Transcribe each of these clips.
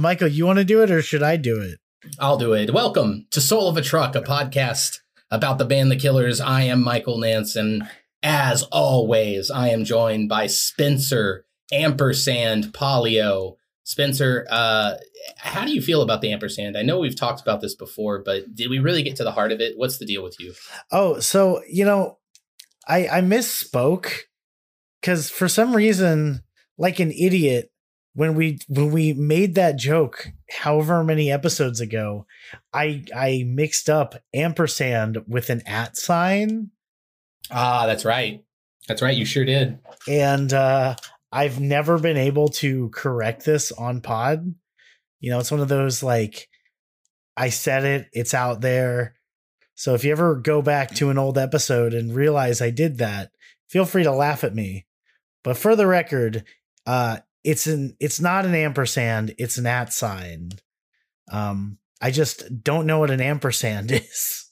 Michael, you want to do it or should I do it? I'll do it. Welcome to Soul of a Truck, a podcast about the band The Killers. I am Michael Nanson. As always, I am joined by Spencer Ampersand Polio. Spencer, uh, how do you feel about the ampersand? I know we've talked about this before, but did we really get to the heart of it? What's the deal with you? Oh, so you know, I I misspoke because for some reason, like an idiot, when we when we made that joke, however many episodes ago, I I mixed up ampersand with an at sign. Ah, that's right. That's right. You sure did. And uh, I've never been able to correct this on pod. You know, it's one of those like I said it, it's out there. So if you ever go back to an old episode and realize I did that, feel free to laugh at me. But for the record, uh it's an it's not an ampersand, it's an at sign. Um I just don't know what an ampersand is.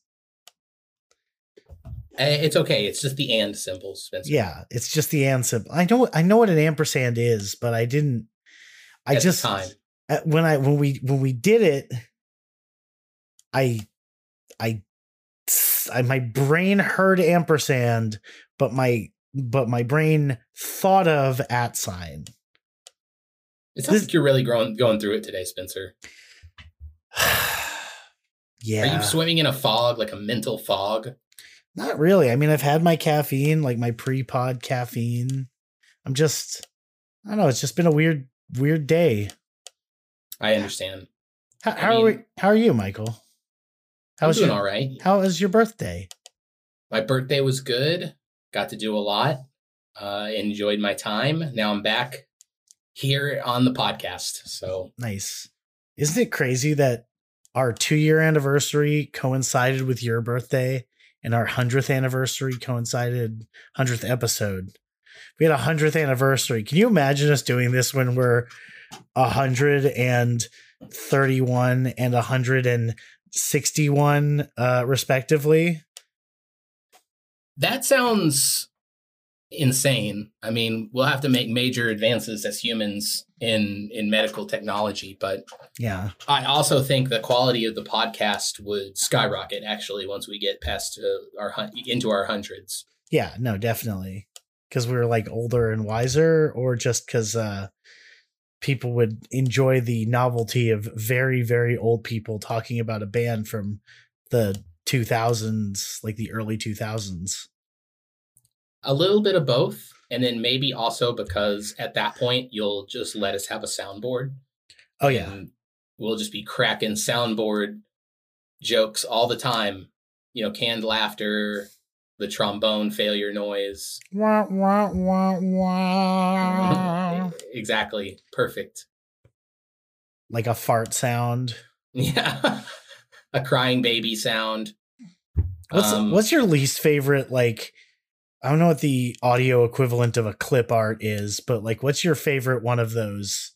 Eh, It's okay. It's just the and symbol, Spencer. Yeah, it's just the and symbol. I know I know what an ampersand is, but I didn't I At just uh, when I when we when we did it, I I I my brain heard ampersand, but my but my brain thought of at sign. It sounds This- like you're really growing, going through it today, Spencer. yeah, Are you swimming in a fog, like a mental fog? not really. I mean, I've had my caffeine, like my pre-pod caffeine. I'm just, I don't know. It's just been a weird, weird day. I understand. How, I how are we? How are you, Michael? How I'm was doing your all right. How was your birthday? My birthday was good. Got to do a lot. Uh, enjoyed my time. Now I'm back here on the podcast. So Nice. Isn't it crazy that our two year anniversary coincided with your birthday and our hundredth anniversary coincided hundredth episode? We had a hundredth anniversary. Can you imagine us doing this when we're a hundred and thirty-one and a hundred and sixty-one, uh, respectively? that sounds insane. I mean, we'll have to make major advances as humans in in medical technology, but Yeah. I also think the quality of the podcast would skyrocket actually once we get past uh, our hun- into our hundreds. Yeah, no, definitely. Because we're like older and wiser, or just because uh, people would enjoy the novelty of very, very old people talking about a band from the 2000s, like the early 2000s. A little bit of both, and then maybe also because at that point you'll just let us have a soundboard. Oh, yeah. we'll just be cracking soundboard jokes all the time. You know, canned laughter, the trombone failure noise. Wah, wah, wah, wah. exactly. Perfect. like a fart sound. Yeah. a crying baby sound. What's Um, what's your least favorite like I don't know what the audio equivalent of a clip art is, but like what's your favorite one of those?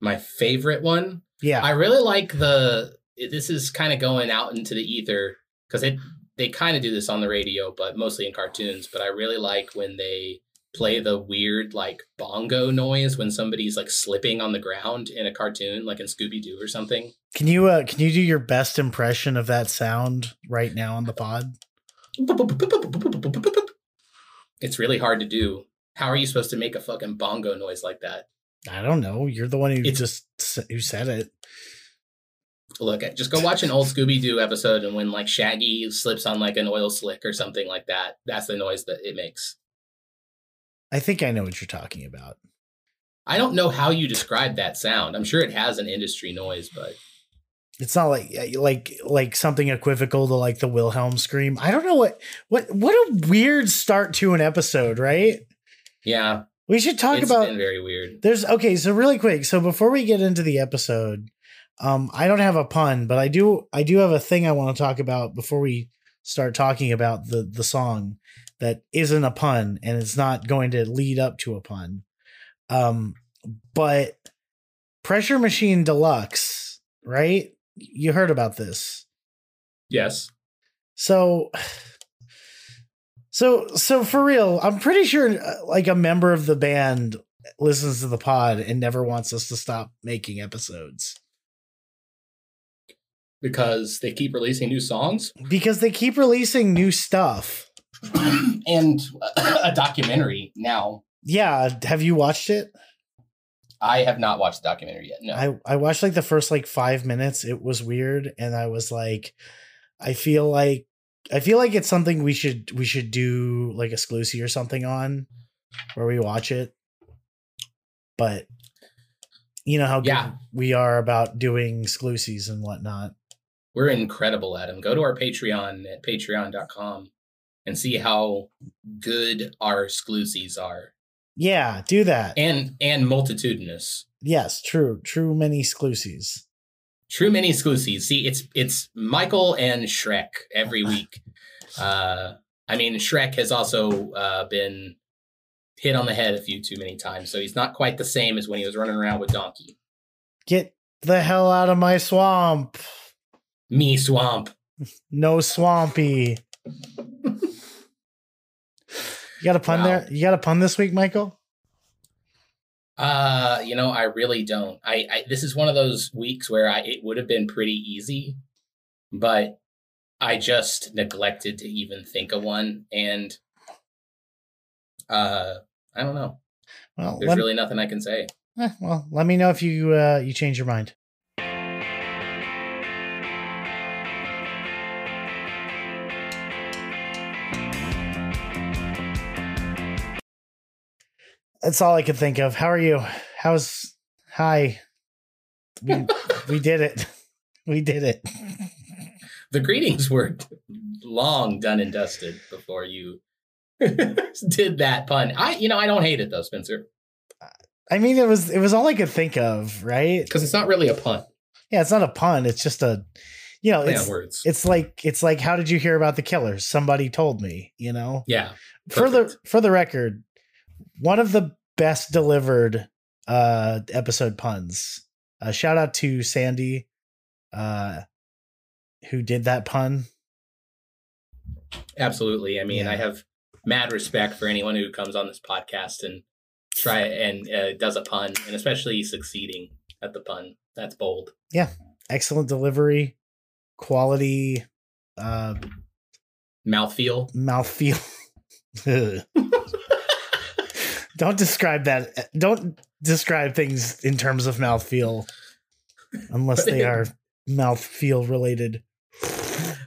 my favorite one? Yeah. I really like the. This is kind of going out into the ether because it they kind of do this on the radio, but mostly in cartoons. But I really like when they play the weird like bongo noise when somebody's like slipping on the ground in a cartoon, like in Scooby Doo or something. Can you uh can you do your best impression of that sound right now on the pod? It's really hard to do. How are you supposed to make a fucking bongo noise like that? I don't know. You're the one who It's- just who said it. Look, just go watch an old Scooby Doo episode, and when like Shaggy slips on like an oil slick or something like that, that's the noise that it makes. I think I know what you're talking about. I don't know how you describe that sound. I'm sure it has an industry noise, but It's not like like like something equivocal to like the Wilhelm scream. I don't know what what what a weird start to an episode, right? yeah, We should talk it's about very weird. There's okay, so really quick. So before we get into the episode, um, I don't have a pun, but I do I do have a thing I want to talk about before we start talking about the the song that isn't a pun and it's not going to lead up to a pun. Um, but Pressure Machine Deluxe, right? You heard about this. Yes. So so so for real, I'm pretty sure uh, like a member of the band listens to the pod and never wants us to stop making episodes because they keep releasing new songs because they keep releasing new stuff and a documentary now. Yeah, have you watched it? I have not watched the documentary yet. No. I I watched like the first like 5 minutes. It was weird and I was like I feel like I feel like it's something we should we should do like a exclusive or something on where we watch it. But you know how good Yeah. we are about doing exclusives and whatnot. We're incredible at them. Go to our Patreon at patreon.com and see how good our exclusives are. Yeah, do that. And and multitudinous. yes, true. True many exclusives. True mini exclusives. See, it's it's Michael and Shrek every week. Uh I mean Shrek has also uh been hit on the head a few too many times, so he's not quite the same as when he was running around with Donkey. Get the hell out of my swamp. Me swamp. No swampy. You got a pun Wow. there? You got a pun this week, Michael? Uh, you know, I really don't. I, I this is one of those weeks where I it would have been pretty easy, but I just neglected to even think of one, and uh, I don't know. Well, There's really nothing I can say. eh, well, let me know if you uh, you change your mind. That's all I could think of. How are you? How's hi? We we did it. We did it. The greetings were long done and dusted before you did that pun. I, you know, I don't hate it though, Spencer, I mean, it was it was all I could think of, right? because it's not really a pun. Yeah, it's not a pun. It's just a, you know, it's words. it's like it's like how did you hear about the killers? Somebody told me, you know. yeah, For the for the record, one of the best delivered uh episode puns. Uh, shout out to Sandy, uh, who did that pun. Absolutely. I mean, Yeah. I have mad respect for anyone who comes on this podcast and try and uh, does a pun, and especially succeeding at the pun. That's bold. Yeah, excellent delivery, quality, uh, Mouthfeel. mouthfeel. don't describe that. Don't describe things in terms of mouthfeel unless they are mouthfeel related.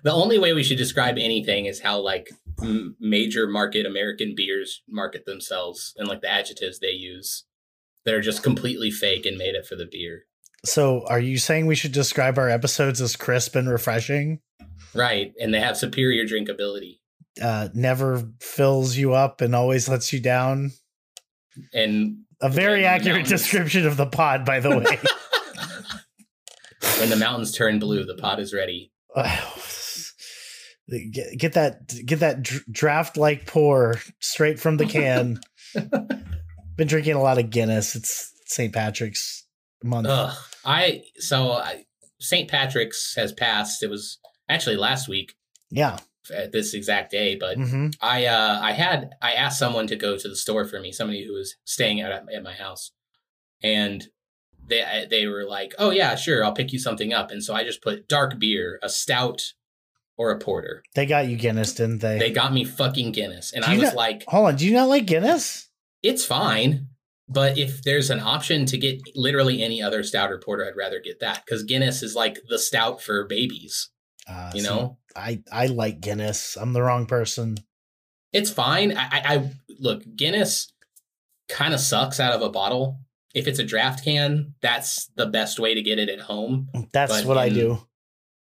The only way we should describe anything is how like m- major market American beers market themselves and like the adjectives they use that are just completely fake and made it for the beer. So, are you saying we should describe our episodes as crisp and refreshing? Right. And they have superior drinkability. Uh, never fills you up and always lets you down. And A very accurate description of the pod, by the way. when the mountains turn blue, the pot is ready. get, get that get that draft like pour straight from the can. Been drinking a lot of Guinness. It's St. Patrick's month. Ugh. I so I, St. Patrick's has passed. It was actually last week Yeah. At this exact day, but hmm I uh I had I asked someone to go to the store for me, somebody who was staying at at my house, and they they were like, "Oh yeah, sure, I'll pick you something up." And so I just put dark beer, a stout, or a porter. They got you Guinness, didn't they? They got me fucking Guinness, and I was know- like, Hold on. Do you not like Guinness? "It's fine." But if there's an option to get literally any other stout or porter, I'd rather get that because Guinness is like the stout for babies. Uh, You see, know, I I like Guinness. I'm the wrong person. it's fine. I, I, I look Guinness kind of sucks out of a bottle. If it's a draft can, that's the best way to get it at home. That's But what I do.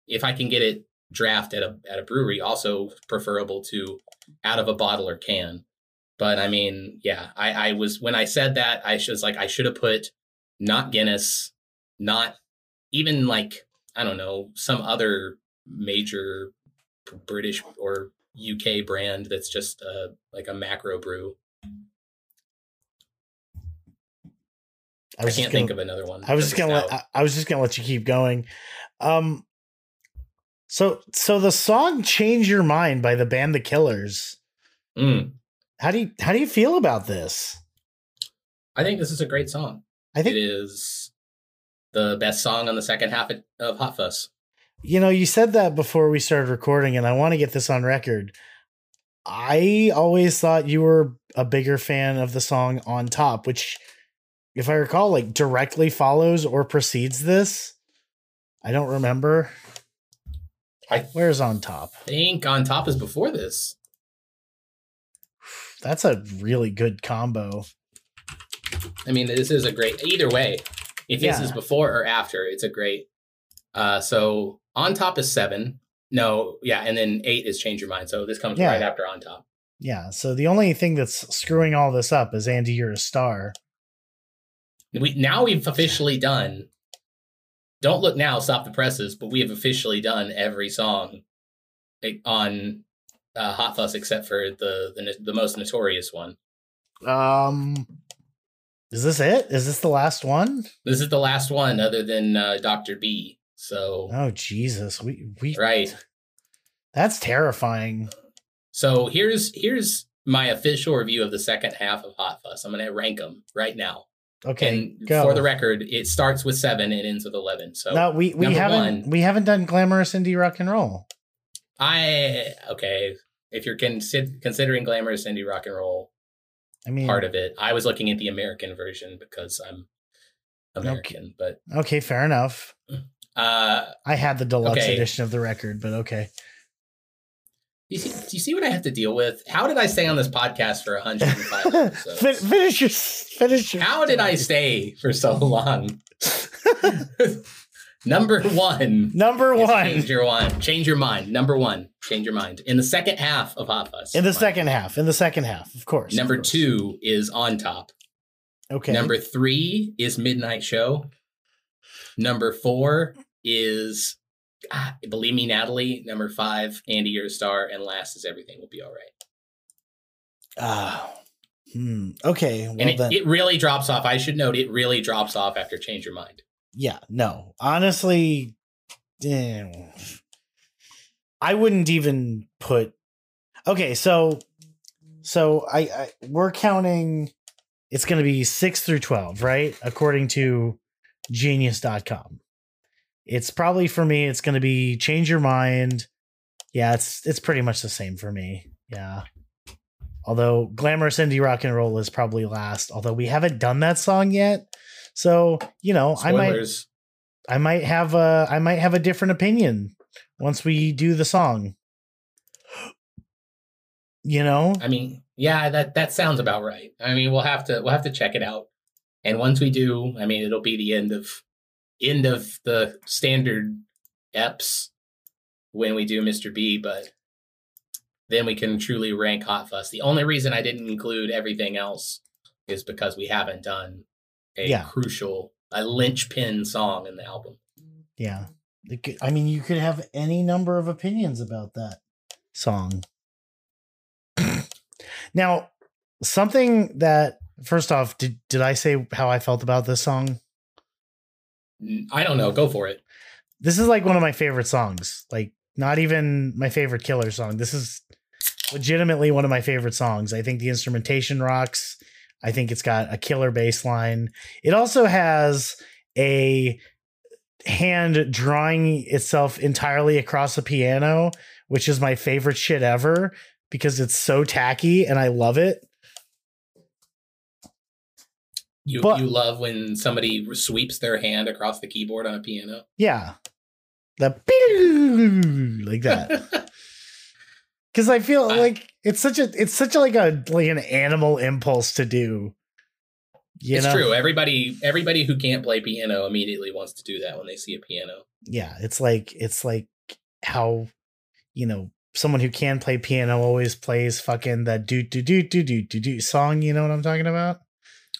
If I can get it draft at a at a brewery, also preferable to out of a bottle or can. But I mean, yeah, I, I was when I said that, I was like, I should have put not Guinness, not even like I don't know some other major British or UK brand that's just uh, like a macro brew. I, was just can't think gonna- of another one. I was just gonna let. I, I was just gonna let you keep going. Um so so the song Change Your Mind by the band The Killers. Mm. How do you how do you feel about this? I think this is a great song. I think it is the best song on the second half of Hot Fuss. You know, you said that before we started recording, and I want to get this on record. I always thought you were a bigger fan of the song On Top, which, if I recall, like directly follows or precedes this. I don't remember. I Where's On Top? think On Top is before this. That's a really good combo. I mean, this is a great. Either way, if this Yeah. is before or after, it's a great. Uh, so On Top is seven. No, yeah, and then eight is Change Your Mind. So this comes Yeah. right after On Top. Yeah. So the only thing that's screwing all this up is Andy, you're a star. We now we've officially done. Don't look now, stop the presses. But we have officially done every song on uh, Hot Fuss except for the, the the most notorious one. Um, is this it? Is this the last one? This is the last one, other than uh, Doctor B. So Oh Jesus, we we right. That's terrifying. So here's here's my official review of the second half of Hot Fuss. I'm gonna rank them right now. Okay, and go. for the record, it starts with seven and ends with eleven. So no, we we haven't one. we haven't done glamorous indie rock and roll. I okay. If you're consid- considering glamorous indie rock and roll I mean, part of it, I was looking at the American version because I'm American. But okay, fair enough. Mm. Uh, I had the deluxe Okay. edition of the record, but okay. you see, do you see what I have to deal with? How did I stay on this podcast for 105 Fin- finish your finish your. How did I stay for so long? Number one. Number one Change your mind. Change your mind. Number one. Change your mind. In the second half of Hot Fuss. in the mind. second half. In the second half, of course. of Number course. two is On Top. Okay. Number three is Midnight Show. Number four is ah, Believe Me, Natalie. Number five, Andy, You're a Star. And last is Everything Will Be All Right. Ah. hmm. Okay. Well And it, then, it really drops off. I should note it really drops off after Change Your Mind. yeah. No. Honestly, damn. I wouldn't even put. Okay, so so I, I we're counting. It's going to be six through twelve, right? According to Genius.com. It's probably for me. It's going to be change your mind. Yeah, it's it's pretty much the same for me. Yeah. Although glamorous indie rock and roll is probably last. Although we haven't done that song yet, so you know I might I might have a I might have a different opinion once we do the song. You know? I mean, yeah, that that sounds about right. I mean, we'll have to we'll have to check it out. And once we do, I mean, it'll be the end of end of the standard eps when we do Mr. B, but then we can truly rank Hot Fuss. The only reason I didn't include everything else is because we haven't done a Yeah. crucial, a linchpin song in the album. Yeah. I mean, you could have any number of opinions about that song. now, something that first off, did did I say how I felt about this song? Mm, I don't know. Go for it. This is like one of my favorite songs. Like not even my favorite killer song. This is legitimately one of my favorite songs. I think the instrumentation rocks. I think it's got a killer bass line. It also has a hand drawing itself entirely across the piano, which is my favorite shit ever because it's so tacky and I love it. You But- you love when somebody sweeps their hand across the keyboard on a piano. Yeah. The like that. Cuz I feel I- like it's such a it's such a like a like an animal impulse to do. You it's know? true. Everybody everybody who can't play piano immediately wants to do that when they see a piano. Yeah, it's like it's like how you know someone who can play piano always plays fucking the do do do do do do do song, you know what I'm talking about?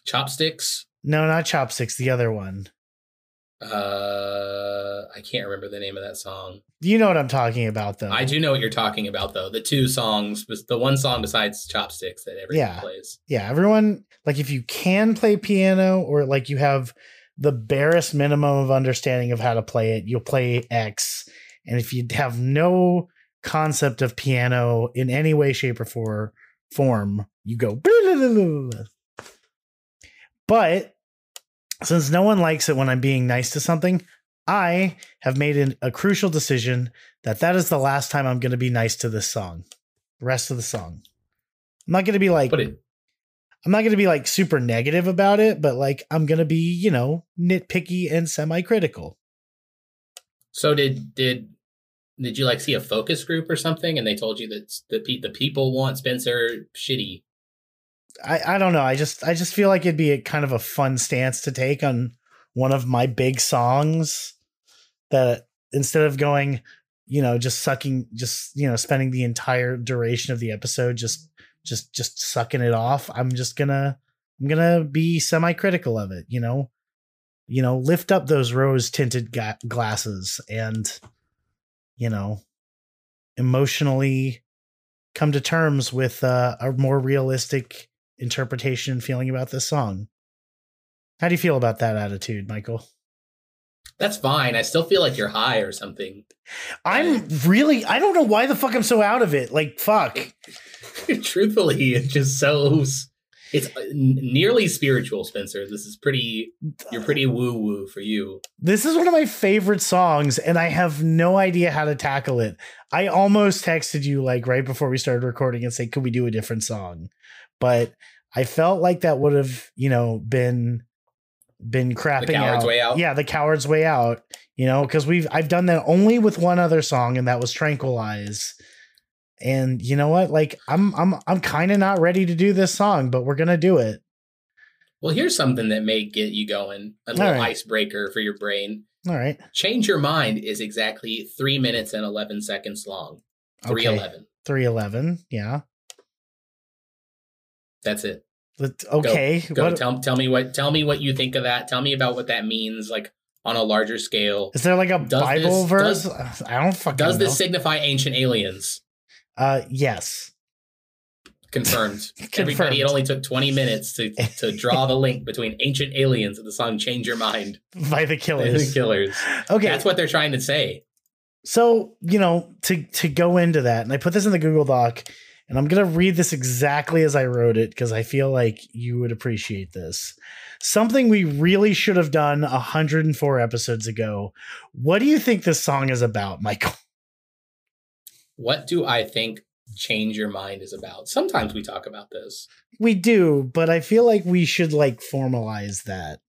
Chopsticks. No, not chopsticks, the other one. Uh I can't remember the name of that song. You know what I'm talking about though. I do know what you're talking about though. The two songs the one song besides Chopsticks that everyone Yeah. plays. yeah, everyone like if you can play piano or like you have the barest minimum of understanding of how to play it, you'll play X. And if you have no concept of piano in any way, shape, or form, you go. But since no one likes it when I'm being nice to something, I have made an, a crucial decision that that is the last time I'm going to be nice to this song. The rest of the song. I'm not going to be like it. I'm not going to be like super negative about it, but like I'm going to be, you know, nitpicky and semi-critical. So did did did you like see a focus group or something, and they told you that the pe- the people want Spencer shitty? I I don't know. I just I just feel like it'd be a kind of a fun stance to take on one of my big songs that instead of going, you know, just sucking just, you know, spending the entire duration of the episode just just just sucking it off, I'm just going to I'm going to be semi-critical of it, you know. You know, lift up those rose tinted ga- glasses and you know, emotionally come to terms with uh, a more realistic interpretation and feeling about this song. How do you feel about that attitude, Michael? That's fine. I still feel like you're high or something. I'm really I don't know why the fuck I'm so out of it. Like fuck. Truthfully, it's just so it's uh, nearly spiritual, Spencer. This is pretty. You're pretty woo woo for you. This is one of my favorite songs and I have no idea how to tackle it. I almost texted you like right before we started recording and say could we do a different song? But I felt like that would have, you know, been been crapping The coward's out. way out. Yeah, the coward's way out. You know, because we've I've done that only with one other song, and that was Tranquilize. And you know what? Like I'm I'm I'm kind of not ready to do this song, but we're gonna do it. Well, here's something that may get you going. A little right. icebreaker for your brain. All right. Change your mind is exactly three minutes and eleven seconds long. Three eleven. Okay. Three eleven. Yeah. That's it. Let- Okay. Go What- tell tell me what tell me what you think of that. Tell me about what that means, like on a larger scale. is there like a Does Bible this- verse? does- I don't fucking Does know. this signify ancient aliens? uh yes. Confirmed. Confirmed. Everybody, it only took 20 minutes to, to draw the link between ancient aliens and the song Change Your Mind. By the The killers. Killers. Okay. That's what they're trying to say. So, you know, to to go into that, and I put this in the Google Doc, and I'm gonna read this exactly as I wrote it because I feel like you would appreciate this. Something we really should have done 104 episodes ago. What do you think this song is about, Michael? What do I think Change Your Mind is about? Sometimes we talk about this. We do, but I feel like we should like formalize that.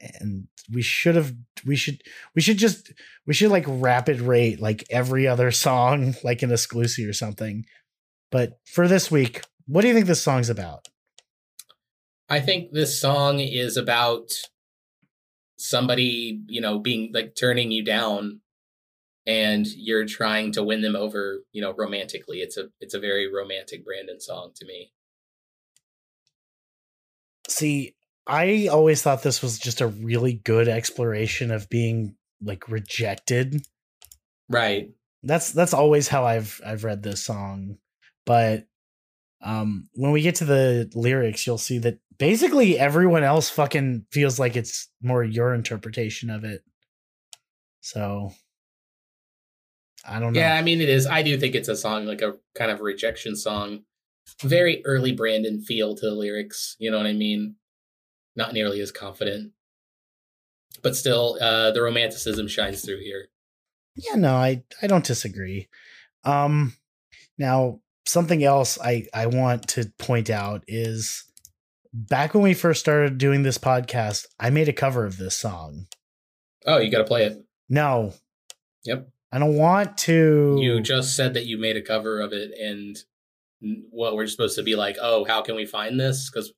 And we should have we should we should just we should like rapid rate like every other song like an exclusive or something. But for this week, what do you think this song's about? I think this song is about somebody, you know, being like turning you down and you're trying to win them over, you know, romantically. It's a it's a very romantic Brandon song to me. See, I always thought this was just a really good exploration of being like rejected. Right. That's that's always how I've I've read this song. But um when we get to the lyrics, you'll see that basically everyone else fucking feels like it's more your interpretation of it. So I don't know. Yeah, I mean it is. I do think it's a song like a kind of rejection song. Very early Brandon feel to the lyrics, you know what I mean? Not nearly as confident. But still, uh the romanticism shines through here. Yeah, no, I I don't disagree. Um now something else I I want to point out is back when we first started doing this podcast, I made a cover of this song. Oh, you got to play it. No. Yep. I don't want to You just said that you made a cover of it, and what we're supposed to be like, oh, how can we find this? Because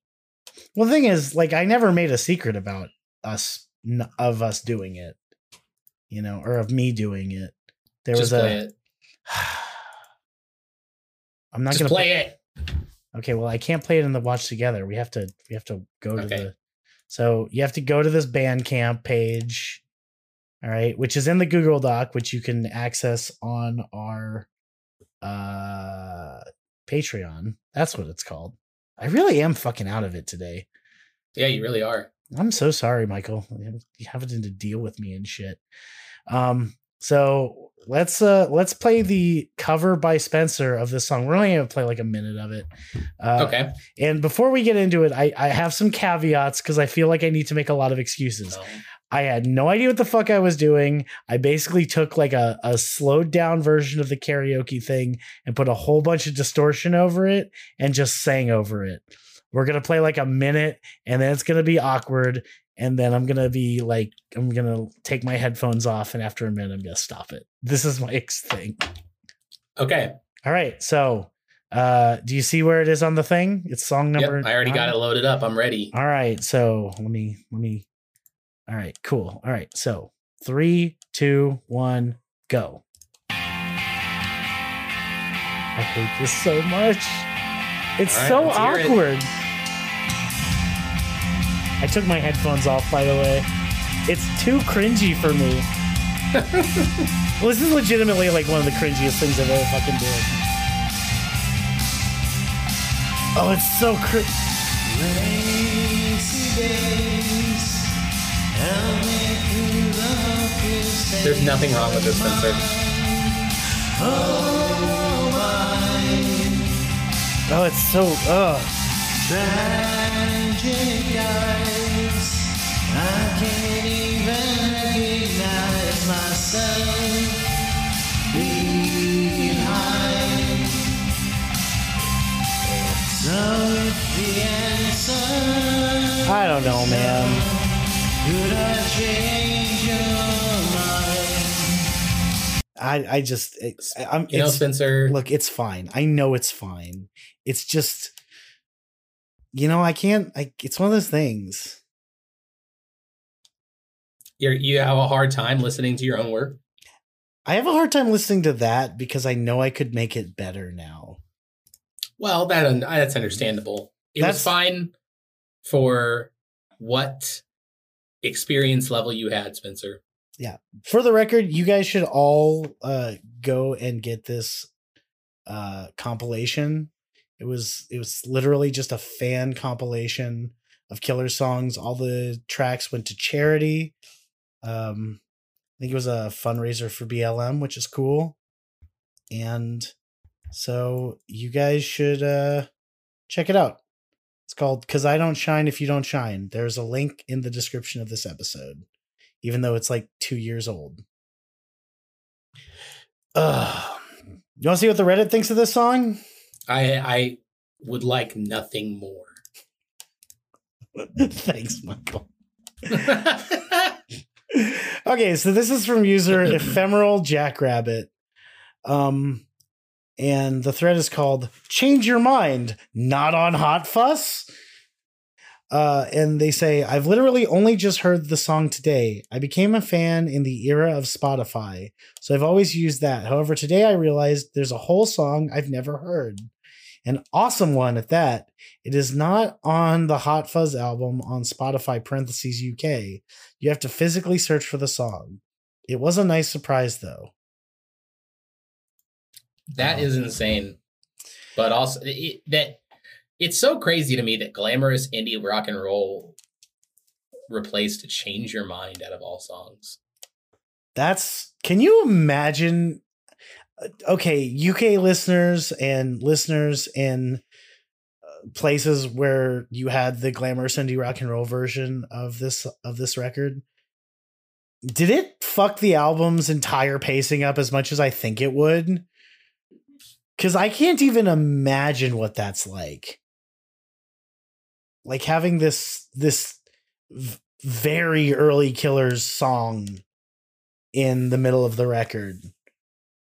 Well, the thing is, like, I never made a secret about us of us doing it, you know, or of me doing it. There just was play a. I'm not Just gonna play it. Okay, well, I can't play it in the watch together. We have to. We have to go to Okay. the. So you have to go to this Bandcamp page, all right, which is in the Google Doc, which you can access on our uh Patreon. That's what it's called. I really am fucking out of it today. Yeah, you really are. I'm so sorry, Michael. You having to deal with me and shit. Um, so let's uh let's play the cover by Spencer of this song. We're only gonna play like a minute of it. Uh, okay. And before we get into it, I I have some caveats because I feel like I need to make a lot of excuses. No. I had no idea what the fuck I was doing. I basically took like a, a slowed down version of the karaoke thing and put a whole bunch of distortion over it and just sang over it. We're gonna play like a minute and then it's gonna be awkward. And then I'm gonna be like, I'm gonna take my headphones off, and after a minute, I'm gonna stop it. This is my thing. Okay. All right. So uh do you see where it is on the thing? It's song number. Yep, I already got it loaded up. I'm ready. All right, so let me let me. All right, cool. All right, so three, two, one, go. I hate this so much. It's right, so let's it. I took my headphones off, by the way. It's too cringy for me. well, this is legitimately like one of the cringiest things I've ever fucking did. Oh, it's so cringe. There's nothing wrong with this, Spencer. Oh, it's so. Oh. Ugh. I don't know, man. I I just I, I'm You know, Spencer. look, it's fine. I know it's fine. It's just you know, I can't I it's one of those things. You're, you have a hard time listening to your own work. I have a hard time listening to that because I know I could make it better now. Well, that that's understandable. It That's- was fine for what experience level you had, Spencer. Yeah. For the record, you guys should all uh go and get this uh compilation. It was it was literally just a fan compilation of killer songs. All the tracks went to charity. Um I think it was a fundraiser for BLM, which is cool. And so you guys should uh check it out. It's called Cuz I Don't Shine If You Don't Shine. There's a link in the description of this episode even though it's like 2 years old. Ugh. You want to see what the Reddit thinks of this song? I I would like nothing more. Thanks, Michael. okay, so this is from user ephemeral jackrabbit. Um and the thread is called Change Your Mind, Not on Hot Fuss. Uh, and they say, I've literally only just heard the song today. I became a fan in the era of Spotify, so I've always used that. However, today I realized there's a whole song I've never heard. An awesome one at that. It is not on the Hot Fuss album on Spotify parentheses UK. You have to physically search for the song. It was a nice surprise though. That is um, insane. But also it, that it's so crazy to me that glamorous indie rock and roll replaced "Change Your Mind" out of all songs. That's can you imagine okay, UK listeners and listeners in uh, places where you had the glamorous indie rock and roll version of this of this record. Did it fuck the album's entire pacing up as much as I think it would? Cuz I can't even imagine what that's like. Like having this this very early Killers song in the middle of the record.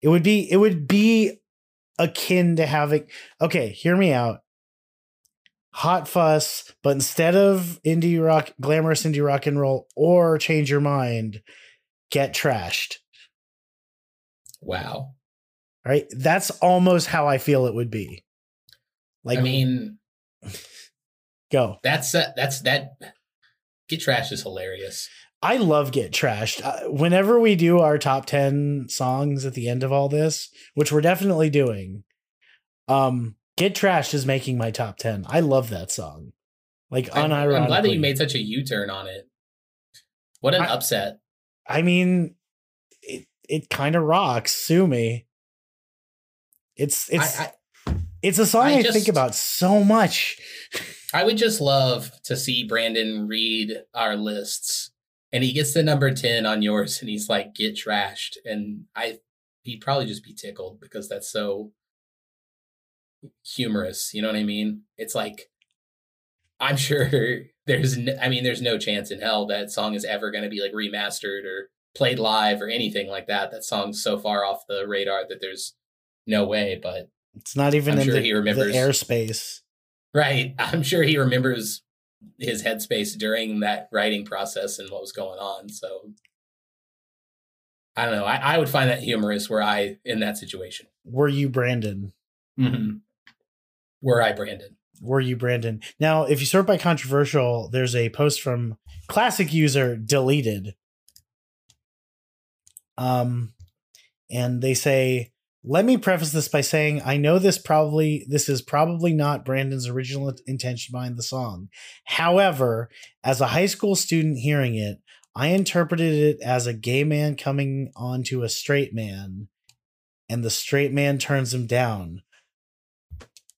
It would be it would be akin to having okay, hear me out. Hot fuss, but instead of indie rock, glamorous indie rock and roll, or change your mind, get trashed. Wow. Right, that's almost how I feel it would be. Like, I mean, go. that's uh, that's that. Get trash is hilarious. I love Get Trashed. Uh, whenever we do our top 10 songs at the end of all this, which we're definitely doing, um, Get Trashed is making my top 10. I love that song. Like, I'm, unironically. I'm glad that you made such a U turn on it. What an I- upset! I mean, it, it kind of rocks. Sue me. It's it's I, it's a song I I, just- think about so much. I, I would just love to see Brandon read our lists, and he gets to number ten on yours, and he's like, "Get trashed," and I he'd probably just be tickled because that's so humorous. You know what I mean? It's like I'm sure there's no, I mean there's no chance in hell that song is ever going to be like remastered or played live or anything like that. That song's so far off the radar that there's no way. But It's not even I'm in sure the, he the remembers. airspace. right, I'm sure he remembers his headspace during that writing process and what was going on. So I don't know. I, I would find that humorous were I in that situation. Were you Brandon? Mm-hmm. Were I Brandon? Were you Brandon? Now, if you sort by controversial, there's a post from classic user deleted. Um, and they say, "Let me preface this by saying I know this probably this is probably not Brandon's original intention behind the song. However, as a high school student hearing it, I interpreted it as a gay man coming onto a straight man, and the straight man turns him down."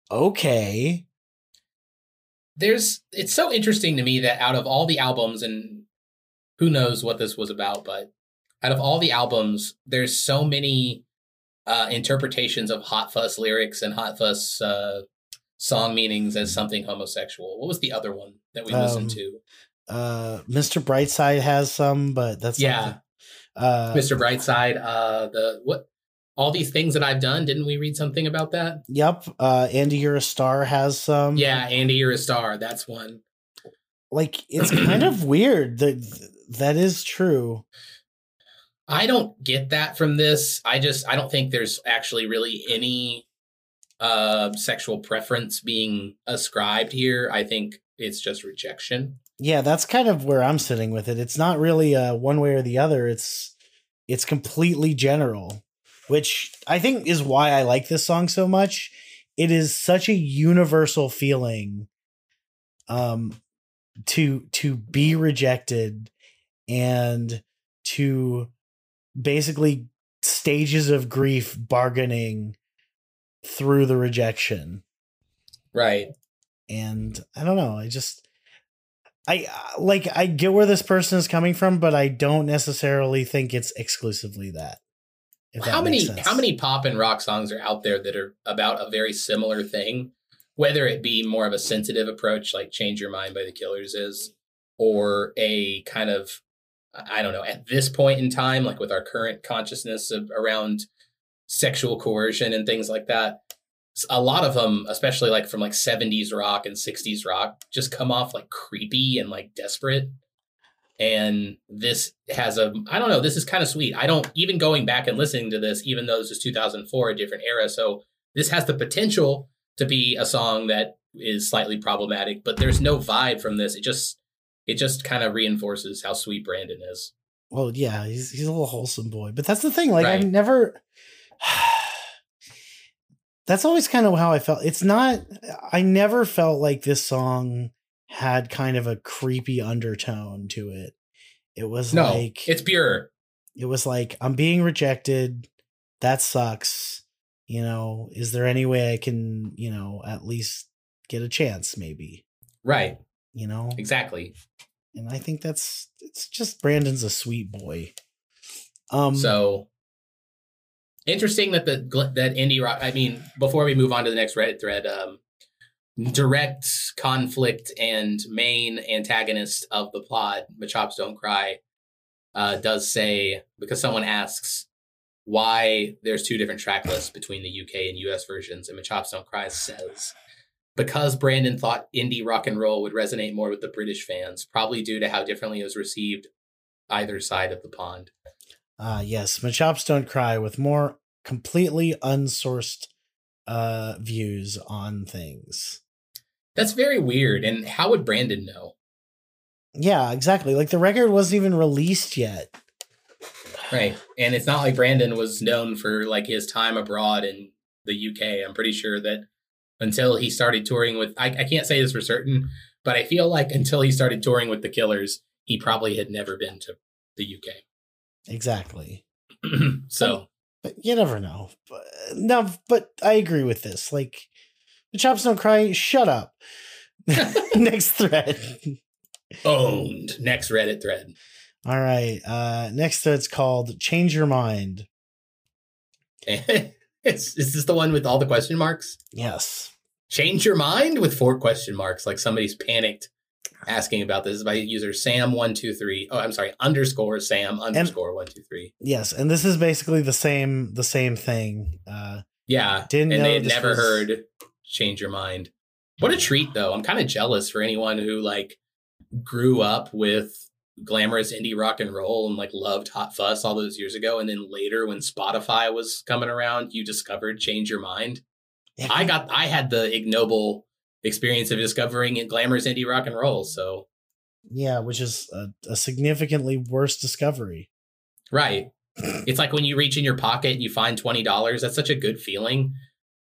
Okay. there's it's so interesting to me that out of all the albums and who knows what this was about but out of all the albums there's so many uh interpretations of hot fuss lyrics and hot fuss uh song meanings as something homosexual what was the other one that we Um, listened to uh Mr. Brightside has some, but that's yeah uh mr brightside uh the what all these things that i've done didn't we read something about that yep. Uh Andy You're a Star has some. yeah andy you're a star that's one Like it's kind of weird. That that is true. I don't get that from this. I just I don't think there's actually really any uh sexual preference being ascribed here. I think it's just rejection. Yeah, that's kind of where I'm sitting with it. It's not really uh one way or the other. It's it's completely general, which I think is why I like this song so much. It is such a universal feeling um to to be rejected and to basically stages of grief bargaining through the rejection Right. and i don't know i just i uh, like i get where this person is coming from but i don't necessarily think it's exclusively that How many sense. how many pop and rock songs are out there that are about a very similar thing? Whether it be more of a sensitive approach like Change Your Mind by the Killers is or a kind of I don't know, at this point in time like with our current consciousness of, around sexual coercion and things like that. a lot of them, especially like from like 70s rock and 60s rock, just come off like creepy and like desperate and this has a i don't know this is kind of sweet i don't even going back and listening to this even though this is 2004 a different era so this has the potential to be a song that is slightly problematic but there's no vibe from this it just it just kind of reinforces how sweet brandon is. Well yeah he's he's a little wholesome boy but that's the thing like Right. i've never that's always kind of how i felt it's not i never felt like this song had kind of a creepy undertone to it. It was no like it's pure. it was like i'm being rejected that sucks you know is there any way i can you know at least get a chance maybe? Right you know? Exactly. And i think that's it's just brandon's a sweet boy. Um so interesting that the that indie rock i mean before we move on to the next reddit thread um direct conflict and main antagonist of the plot machops don't cry uh does say because someone asks why there's two different track lists between the uk and us versions and machops don't cry says because brandon thought indie rock and roll would resonate more with the british fans probably due to how differently it was received either side of the pond uh yes my chops don't cry with more completely unsourced uh views on things That's very weird. And how would Brandon know? yeah exactly like the record wasn't even released yet Right. And it's not like Brandon was known for like his time abroad in the UK. I'm pretty sure that until he started touring with, I, I can't say this for certain, but I feel like until he started touring with the Killers, he probably had never been to the UK. exactly so But you never know. But, no, but I agree with this. Like, the chops don't cry. Shut up. Next thread. owned. Next Reddit thread. All right. Uh, next thread's called "Change Your Mind." is, is this the one with all the question marks? Yes. Change your mind with four question marks, like somebody's panicked asking about this. This is by user Sam123. Oh, I'm sorry, underscore Sam underscore 123. Yes, and this is basically the same the same thing. Uh, Yeah. Didn't and know they had never was- heard change your mind. What a treat though. I'm kind of jealous for anyone who like grew up with glamorous indie rock and roll and like loved Hot Fuss all those years ago and then later when Spotify was coming around you discovered change your mind. yeah, I got I had the ignoble experience of discovering glamorous indie rock and roll. So yeah, which is a, a significantly worse discovery. right. It's like when you reach in your pocket and you find twenty dollars. That's such a good feeling.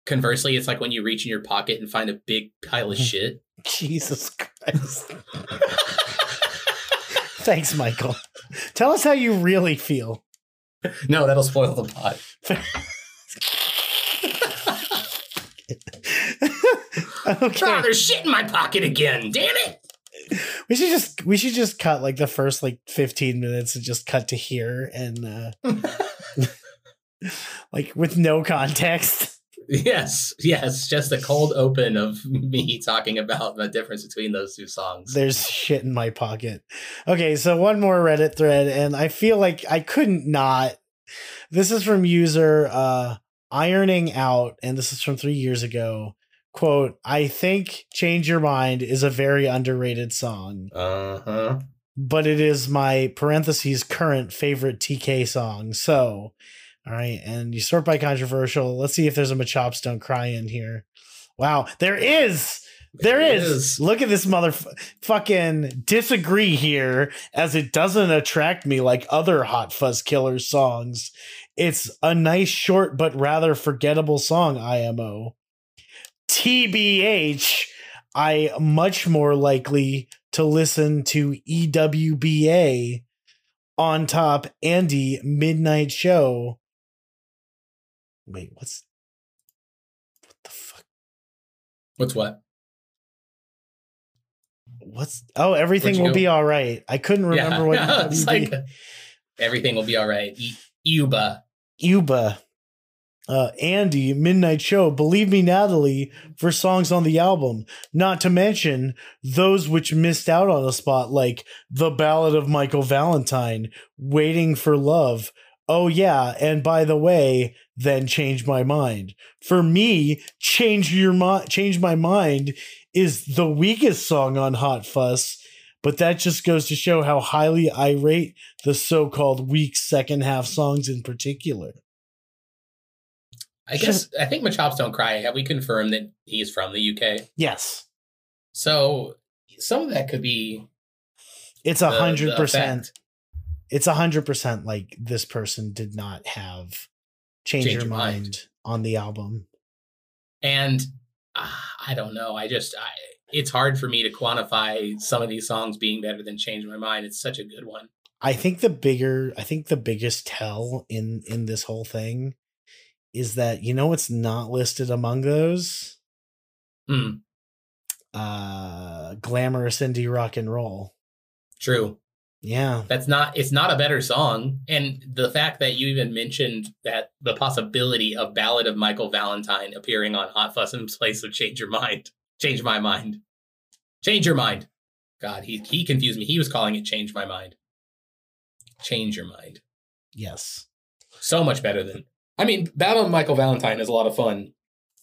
Conversely, it's like when you reach in your pocket and find a big pile of shit. Jesus Christ! Thanks, Michael. Tell us how you really feel. no, that'll spoil the pot. okay. Oh, there's shit in my pocket again. Damn it. We should just we should just cut like the first like 15 minutes and just cut to here and uh like with no context. Yes, yes, just a cold open of me talking about the difference between those two songs. There's shit in my pocket. Okay, so one more Reddit thread and I feel like I couldn't not. This is from user uh ironing out and this is from 3 years ago. Quote, I think Change Your Mind is a very underrated song. Uh huh. but it is my parentheses current favorite TK song. So, all right, and you sort by controversial. Let's see if there's a Machops Don't Cry in here. Wow, there is. There is. is. Look at this motherfucking disagree here, as it doesn't attract me like other Hot Fuss Killers songs. It's a nice, short, but rather forgettable song, IMO. TBH, I much more likely to listen to EWBA on top Andy Midnight Show. Wait, what's what the fuck? What's what? What's oh everything Where'd will be all right. I couldn't remember what Yeah, it's like everything will be all right. E- Uba. Uba. Uh, Andy, Midnight Show, Believe Me Natalie for songs on the album. Not to mention those which missed out on a spot like The Ballad of Michael Valentine, Waiting for Love. Oh yeah, and by the way, then change my mind. For me, change your mind, change my mind is the weakest song on Hot Fuss, but that just goes to show how highly I rate the so-called weak second half songs in particular. I guess I think Machops Don't Cry. Have we confirmed that he's from the UK? Yes, So some of that could be it's a hundred percent. It's a hundred percent like this person did not have change, Change your, Your mind. Mind. on the album. And uh, I don't know. I just I, it's hard for me to quantify some of these songs being better than Change My Mind. It's such a good one. I think the bigger, I think the biggest tell in in this whole thing is that you know what's not listed among those Hmm, uh glamorous indie rock and roll. true. Yeah, That's not. It's not a better song. And the fact that you even mentioned that the possibility of Ballad of Michael Valentine appearing on Hot Fuss in place of Change Your Mind, Change My Mind, Change Your Mind. God, he he confused me. He was calling it Change My Mind. Change Your Mind. yes, So much better than. I mean, Ballad of Michael Valentine is a lot of fun,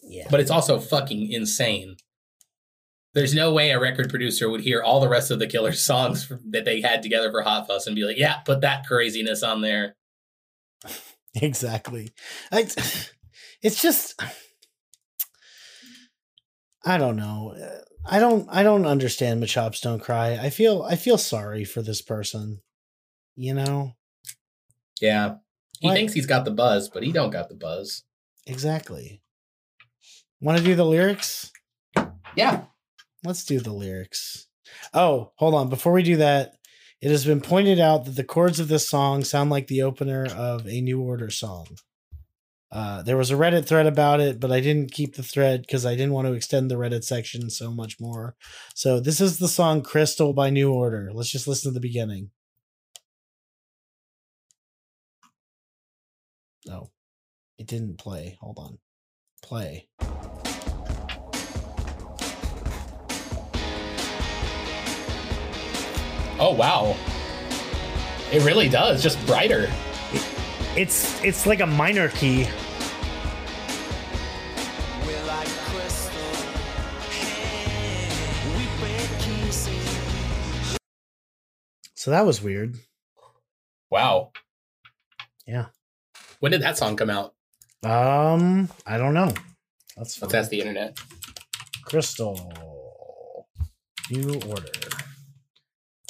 yeah. but it's also fucking insane. There's no way a record producer would hear all the rest of the Killer songs that they had together for Hot Fuss and be like, "Yeah, put that craziness on there." exactly. I, it's just I don't know. Uh, I don't I don't understand Machops don't cry. I feel I feel sorry for this person. You know? Yeah, he What? thinks he's got the buzz, but he don't got the buzz. Exactly. Want to do the lyrics? Yeah, Let's do the lyrics. Oh, hold on. Before we do that, It has been pointed out that the chords of this song sound like the opener of a New Order song. Uh, there was a Reddit thread about it, but I didn't keep the thread because I didn't want to extend the Reddit section so much more. So this is the song Crystal by New Order. Let's just listen to the beginning. No, it didn't play. Hold on. Play. Oh wow. It really does, just brighter. It's it's like a minor key. We're like crystal. Hey, we break kisses. So that was weird. Wow. Yeah. When did that song come out? Um, I don't know. That's Let's ask the internet. Crystal New Order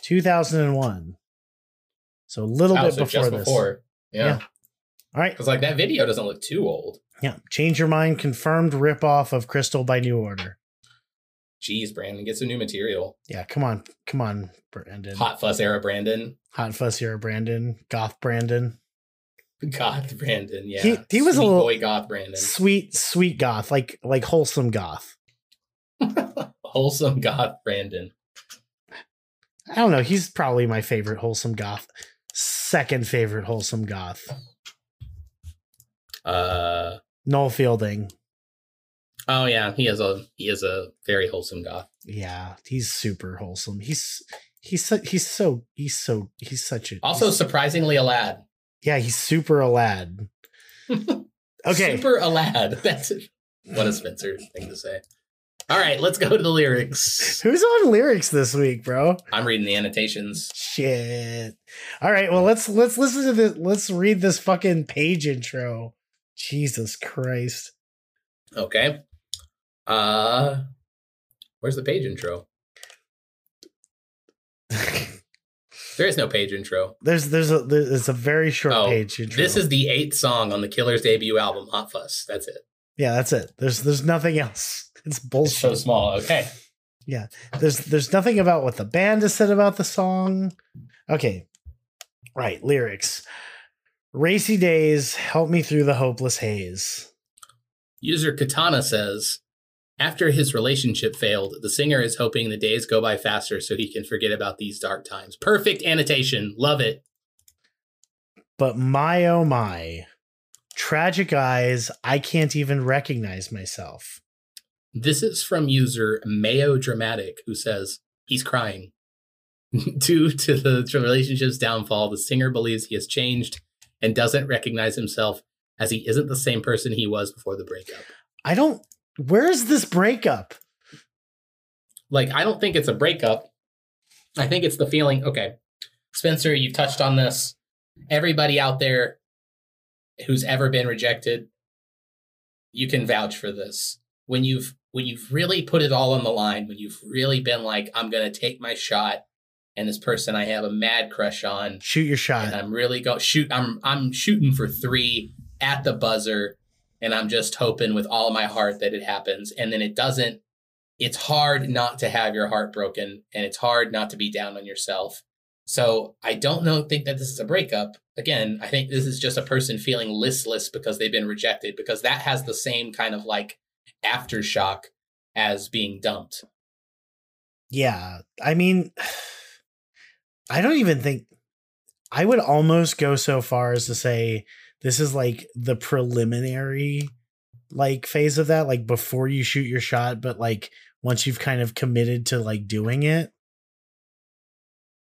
2001. So a little Oh, bit so before this. before. Yeah. Yeah. All right. Because like that video doesn't look too old. Yeah. Change your mind. Confirmed ripoff of Crystal by New Order. Jeez, Brandon, get some new material. Yeah. Come on. Come on, Brandon. Hot Fuss era Brandon. Hot Fuss era Brandon. Goth Brandon. Goth Brandon, yeah. He- he was a little- boy Goth Brandon. Sweet, sweet goth. Like like wholesome goth. Wholesome Goth Brandon. I don't know. He's probably my favorite wholesome goth. Second favorite wholesome goth. Uh Noel Fielding. oh yeah, he is a he is a very wholesome goth. Yeah, he's super wholesome. He's he's so, he's so he's so he's such a Also surprisingly a lad. yeah he's super a lad. Okay, Super a lad. That's it. What a Spencer thing to say. All right, let's go to the lyrics. who's on lyrics this week, bro? I'm reading the annotations. Shit. All right, well let's let's listen to this. Let's read this fucking page intro. Jesus Christ. Okay. Uh where's the page intro? There is no page intro. there's there's a there's a very short Oh, page intro. This is the eighth song on the Killer's debut album, Hot Fuss. That's it. yeah, that's it. There's there's nothing else. It's It's so small. Okay. Yeah. There's there's nothing about what the band has said about the song. Okay. Right, lyrics. Racy days help me through the hopeless haze. User Katana says, after his relationship failed, the singer is hoping the days go by faster so he can forget about these dark times. Perfect annotation. Love it. But my oh my, tragic eyes, I can't even recognize myself. This is from user Mayo Dramatic, who says he's crying. Due to the relationship's downfall, the singer believes he has changed and doesn't recognize himself as he isn't the same person he was before the breakup. I don't where's this breakup? Like, I don't think it's a breakup. I think it's the feeling. Okay, Spencer, you've touched on this. Everybody out there who's ever been rejected, you can vouch for this. When you've when you've really put it all on the line, when you've really been like, I'm gonna take my shot, and this person I have a mad crush on, Shoot your shot. and I'm really going shoot. I'm I'm shooting for three at the buzzer, and I'm just hoping with all my heart that it happens, and then it doesn't. It's hard not to have your heart broken, and it's hard not to be down on yourself. So I don't know. Think that this is a breakup. Again, I think this is just a person feeling listless because they've been rejected. Because that has the same kind of like aftershock as being dumped. Yeah. I mean, I don't even think I would almost go so far as to say this is like the preliminary like phase of that, like before you shoot your shot, but like once you've kind of committed to like doing it.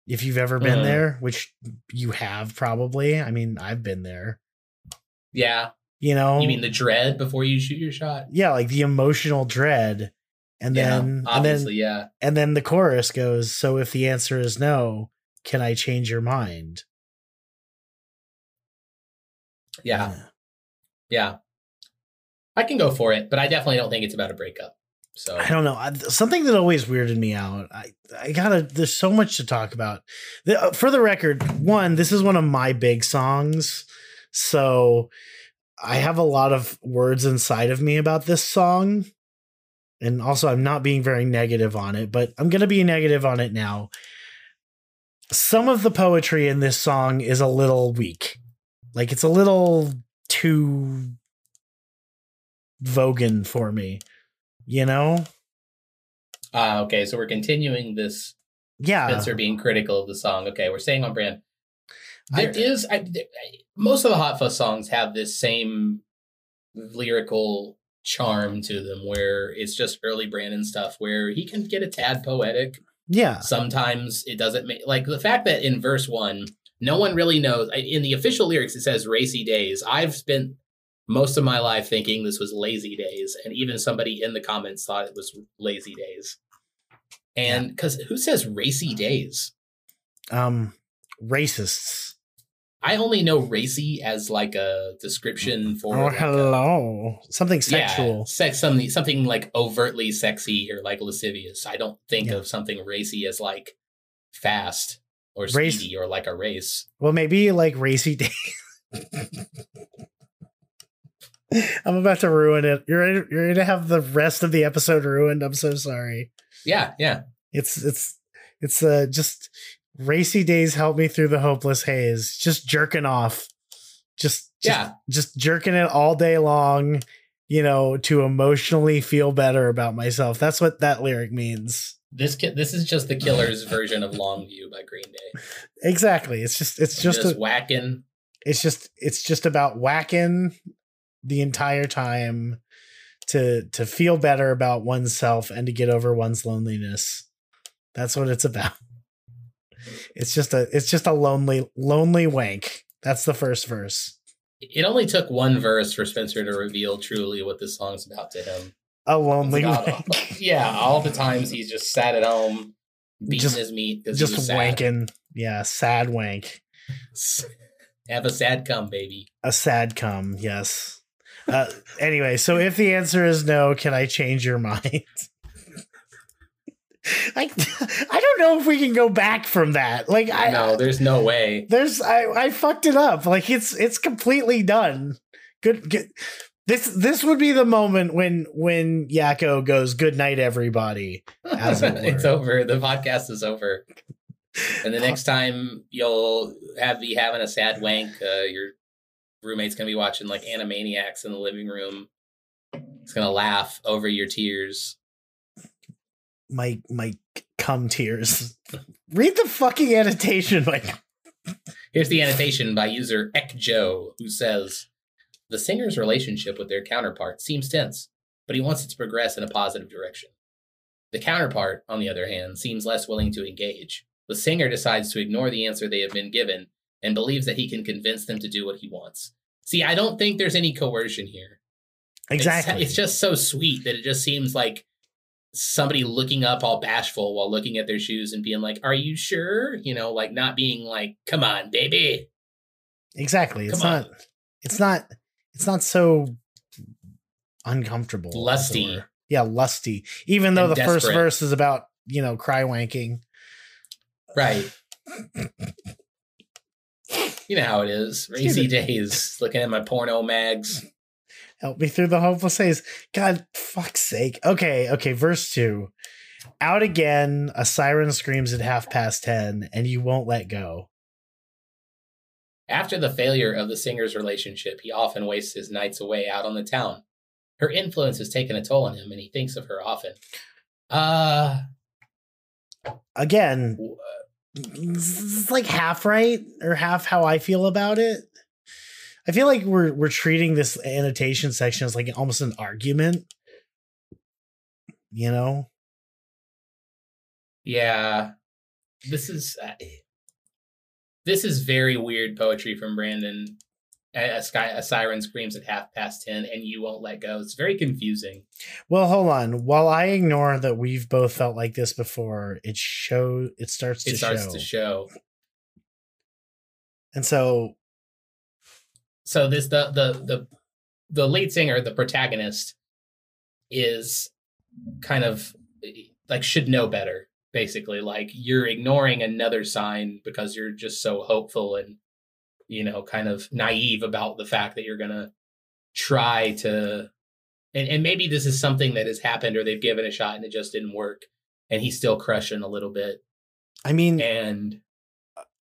If you've ever been Mhm. there, which you have probably. I mean, I've been there. Yeah, You know, you mean the dread before you shoot your shot? yeah, like the emotional dread. And yeah, then and then obviously, yeah. And then the chorus goes, So if the answer is no, can I change your mind? Yeah, yeah. I can go for it, but I definitely don't think it's about a breakup. So I don't know. I, something that always weirded me out. I, I gotta, there's so much to talk about. The, uh, for the record, one, this is one of my big songs. So I have a lot of words inside of me about this song. And also, I'm not being very negative on it, but I'm going to be negative on it now. some of the poetry in this song is a little weak. Like it's a little too Vogan for me. You know? Ah, okay, so we're continuing this Yeah. Spencer being critical of the song. Okay, we're staying on brand. There is I, there- I- most of the Hot Fuss songs have this same lyrical charm to them, where it's just early Brandon stuff, where he can get a tad poetic. Yeah. Sometimes it doesn't make like the fact that in verse one, no one really knows. In the official lyrics, it says "racy days." I've spent most of my life thinking this was lazy days, and even somebody in the comments thought it was lazy days. And because who says racy days? Um racists. I only know racy as like a description for Oh, like a- hello. Something sexual. Yeah, sex something something like overtly sexy or like lascivious. I don't think Yeah. of something racy as like fast or Race- speedy or like a race. Well, maybe like racy day. I'm about to ruin it. You're ready, you're gonna have the rest of the episode ruined. I'm so sorry. Yeah, yeah. It's it's it's uh just racy days help me through the hopeless haze. Just jerking off. Just, just Yeah. just jerking it all day long, you know, to emotionally feel better about myself. That's what that lyric means. This ki- this is just the Killer's version of Longview by Green Day. Exactly. It's just it's just, Just, a, whacking. it's just it's just about whacking the entire time to to feel better about oneself and to get over one's loneliness. That's what it's about. It's just a it's just a lonely lonely wank. That's the first verse. It only took one verse for Spencer to reveal truly what this song's about to him. A lonely wank. yeah, all the times he's just sat at home beating Just- his meat just he was sad. wanking. Yeah, sad wank. Have a sad come, baby. A sad cum, yes. Uh, anyway, so if the answer is no, can I change your mind? I I don't know if we can go back from that. Like I no, there's no way. there's I I fucked it up. Like it's it's completely done. Good, good. This this would be the moment when when Yakko goes good night everybody. It's over. The podcast is over. And the next time you'll have be having a sad wank, uh, your roommate's gonna be watching like Animaniacs in the living room. He's gonna laugh over your tears. My my cum tears. Read the fucking annotation, Mike. Here's the annotation by user Ekjo, who says the singer's relationship with their counterpart seems tense, but he wants it to progress in a positive direction. The counterpart, on the other hand, seems less willing to engage. The singer decides to ignore the answer they have been given and believes that he can convince them to do what he wants. See, I don't think there's any coercion here. It's- Exactly. It's, just so sweet that it just seems like somebody looking up all bashful while looking at their shoes and being like, Are you sure? You know, like not being like, Come on, baby. exactly. It's Come not it's not it's not so uncomfortable. Lusty. Yeah, lusty. Even though And the first verse is about, you know, cry wanking. Right. you know how it is. Racy days, looking at my porno mags. Help me through the hopeless haze. God, fuck's sake. Okay, okay, verse two. Out again, a siren screams at half past ten, and you won't let go. After the failure of the singer's relationship, he often wastes his nights away out on the town. Her influence has taken a toll on him, and he thinks of her often. Uh, Again, it's like half right or half how I feel about it. I feel like we're we're treating this annotation section as like almost an argument. You know? yeah, this is uh, this is very weird poetry from Brandon. A, a sky, a siren screams at half past ten, and you won't let go. It's very confusing. Well, hold on. While I ignore that we've both felt like this before, it show it starts to It starts show. to show. And so so this the the the the lead singer the protagonist is kind of like should know better basically. Like you're ignoring another sign because you're just so hopeful and you know kind of naive about the fact that you're gonna try to and, and maybe this is something that has happened or they've given a shot and it just didn't work and he's still crushing a little bit. I mean and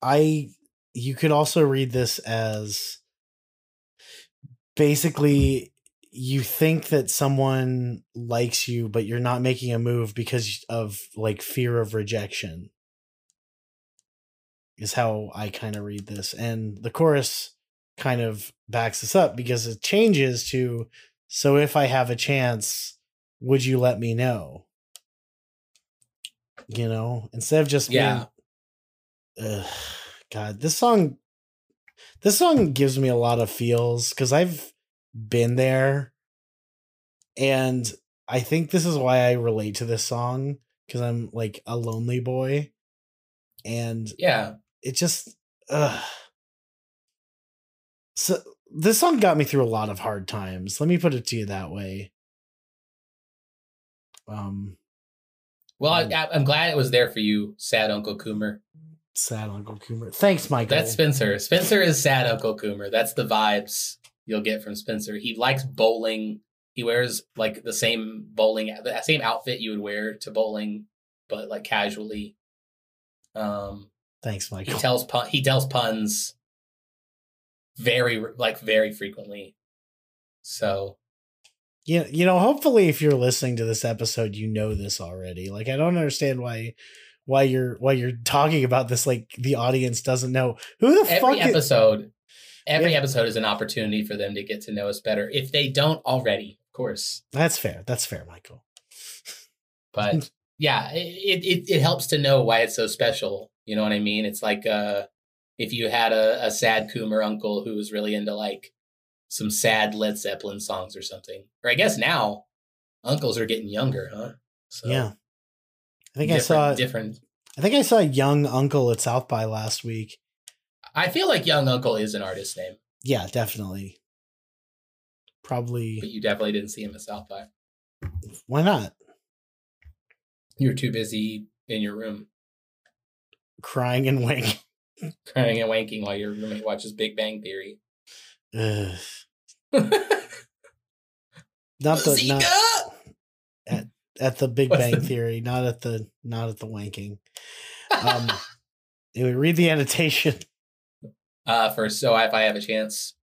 I you could also read this as basically you think that someone likes you but you're not making a move because of like fear of rejection is how I kind of read this and the chorus kind of backs this up because it changes to so if I have a chance would you let me know you know instead of just Yeah. being, Ugh, god this song this song gives me a lot of feels because i've been there and i think this is why i relate to this song because i'm like a lonely boy and Yeah. it just uh so this song got me through a lot of hard times let me put it to you that way um Well. I, I'm glad it was there for you, sad Uncle Coomer. Sad uncle coomer thanks michael That's Spencer. Spencer is sad Uncle Coomer. That's the vibes you'll get from Spencer. He likes bowling. He wears like the same bowling, the same outfit you would wear to bowling, but like casually. Um, thanks Michael. he tells pun- he tells puns very like very frequently. So you, you know hopefully if you're listening to this episode you know this already like i don't understand why why you're why you're talking about this like the audience doesn't know who the every fuck is, episode, every Yeah. episode is an opportunity for them to get to know us better if they don't already, of course. that's fair that's fair michael but yeah it, it it helps to know why it's so special you know what i mean it's like uh if you had a, a sad coomer uncle who was really into like some sad led zeppelin songs or something or i guess now uncles are getting younger huh so yeah i think i saw different i think i saw young uncle at south by last week. I feel like young uncle is an artist name. Yeah definitely. Probably but you definitely didn't see him at south by. Why not? You were too busy in your room. Crying and wink crying and wanking while your roommate watches big bang theory. Ugh. not the not! At the big What's bang the- theory not at the not at the wanking um anyway read the annotation uh for so if i have a chance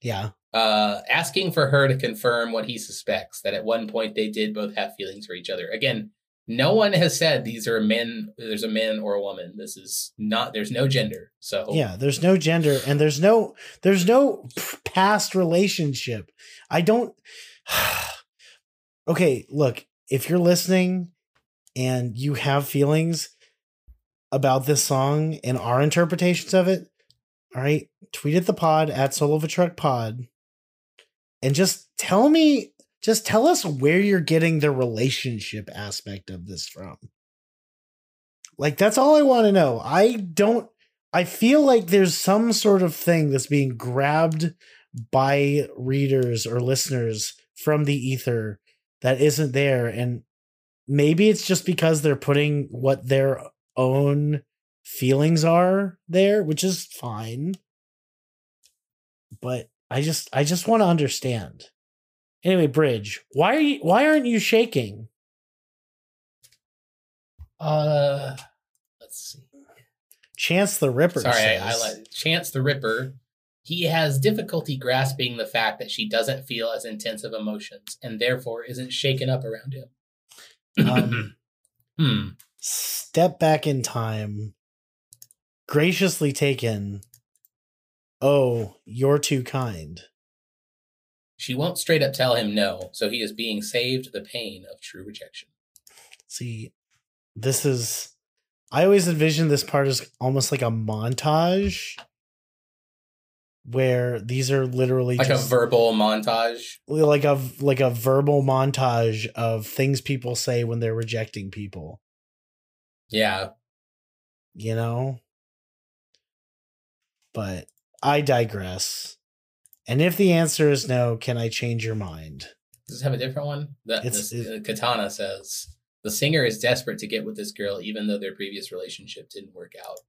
yeah uh, asking for her to confirm what he suspects that at one point they did both have feelings for each other. Again, no one has said these are men. There's a man or a woman. This is not. There's no gender. So yeah there's no gender and there's no there's no past relationship i don't okay look if you're listening and you have feelings about this song and our interpretations of it all right tweet at the pod at soul of a truck pod. And just tell me just tell us where you're getting the relationship aspect of this from. Like that's all i want to know. I don't I feel like there's some sort of thing that's being grabbed by readers or listeners from the ether that isn't there. And maybe it's just because they're putting what their own feelings are there, which is fine. But I just I just want to understand. Anyway, Bridge, why are you why aren't you shaking? uh, let's see. Chance the Ripper. Sorry, I, I like Chance the Ripper. He has difficulty grasping the fact that she doesn't feel as intense of emotions and therefore isn't shaken up around him. Um, hmm. step back in time, graciously taken. Oh, you're too kind. She won't straight up tell him no, so he is being saved the pain of true rejection. See, this is. I always envision this part as almost like a montage where these are literally Like just a verbal montage. like a like a verbal montage of things people say when they're rejecting people. Yeah. you know? But I digress. And if the answer is no, can I change your mind? Does it have a different one? The, It's- this, uh, Katana says the singer is desperate to get with this girl, even though their previous relationship didn't work out.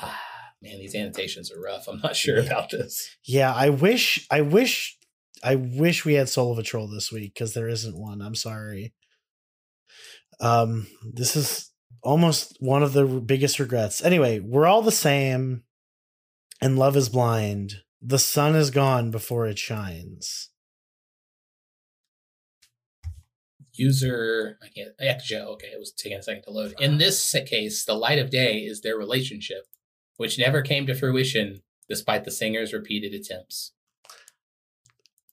Man, these annotations are rough. I'm not sure Yeah. about this. Yeah, I wish I wish I wish we had Soul of a Troll this week because there isn't one. I'm sorry. Um this is almost one of the biggest regrets. Anyway, we're all the same, and love is blind. The sun is gone before it shines. User, I can't. Actually, okay, it was taking a second to load. In this case, the light of day is their relationship, which never came to fruition despite the singer's repeated attempts.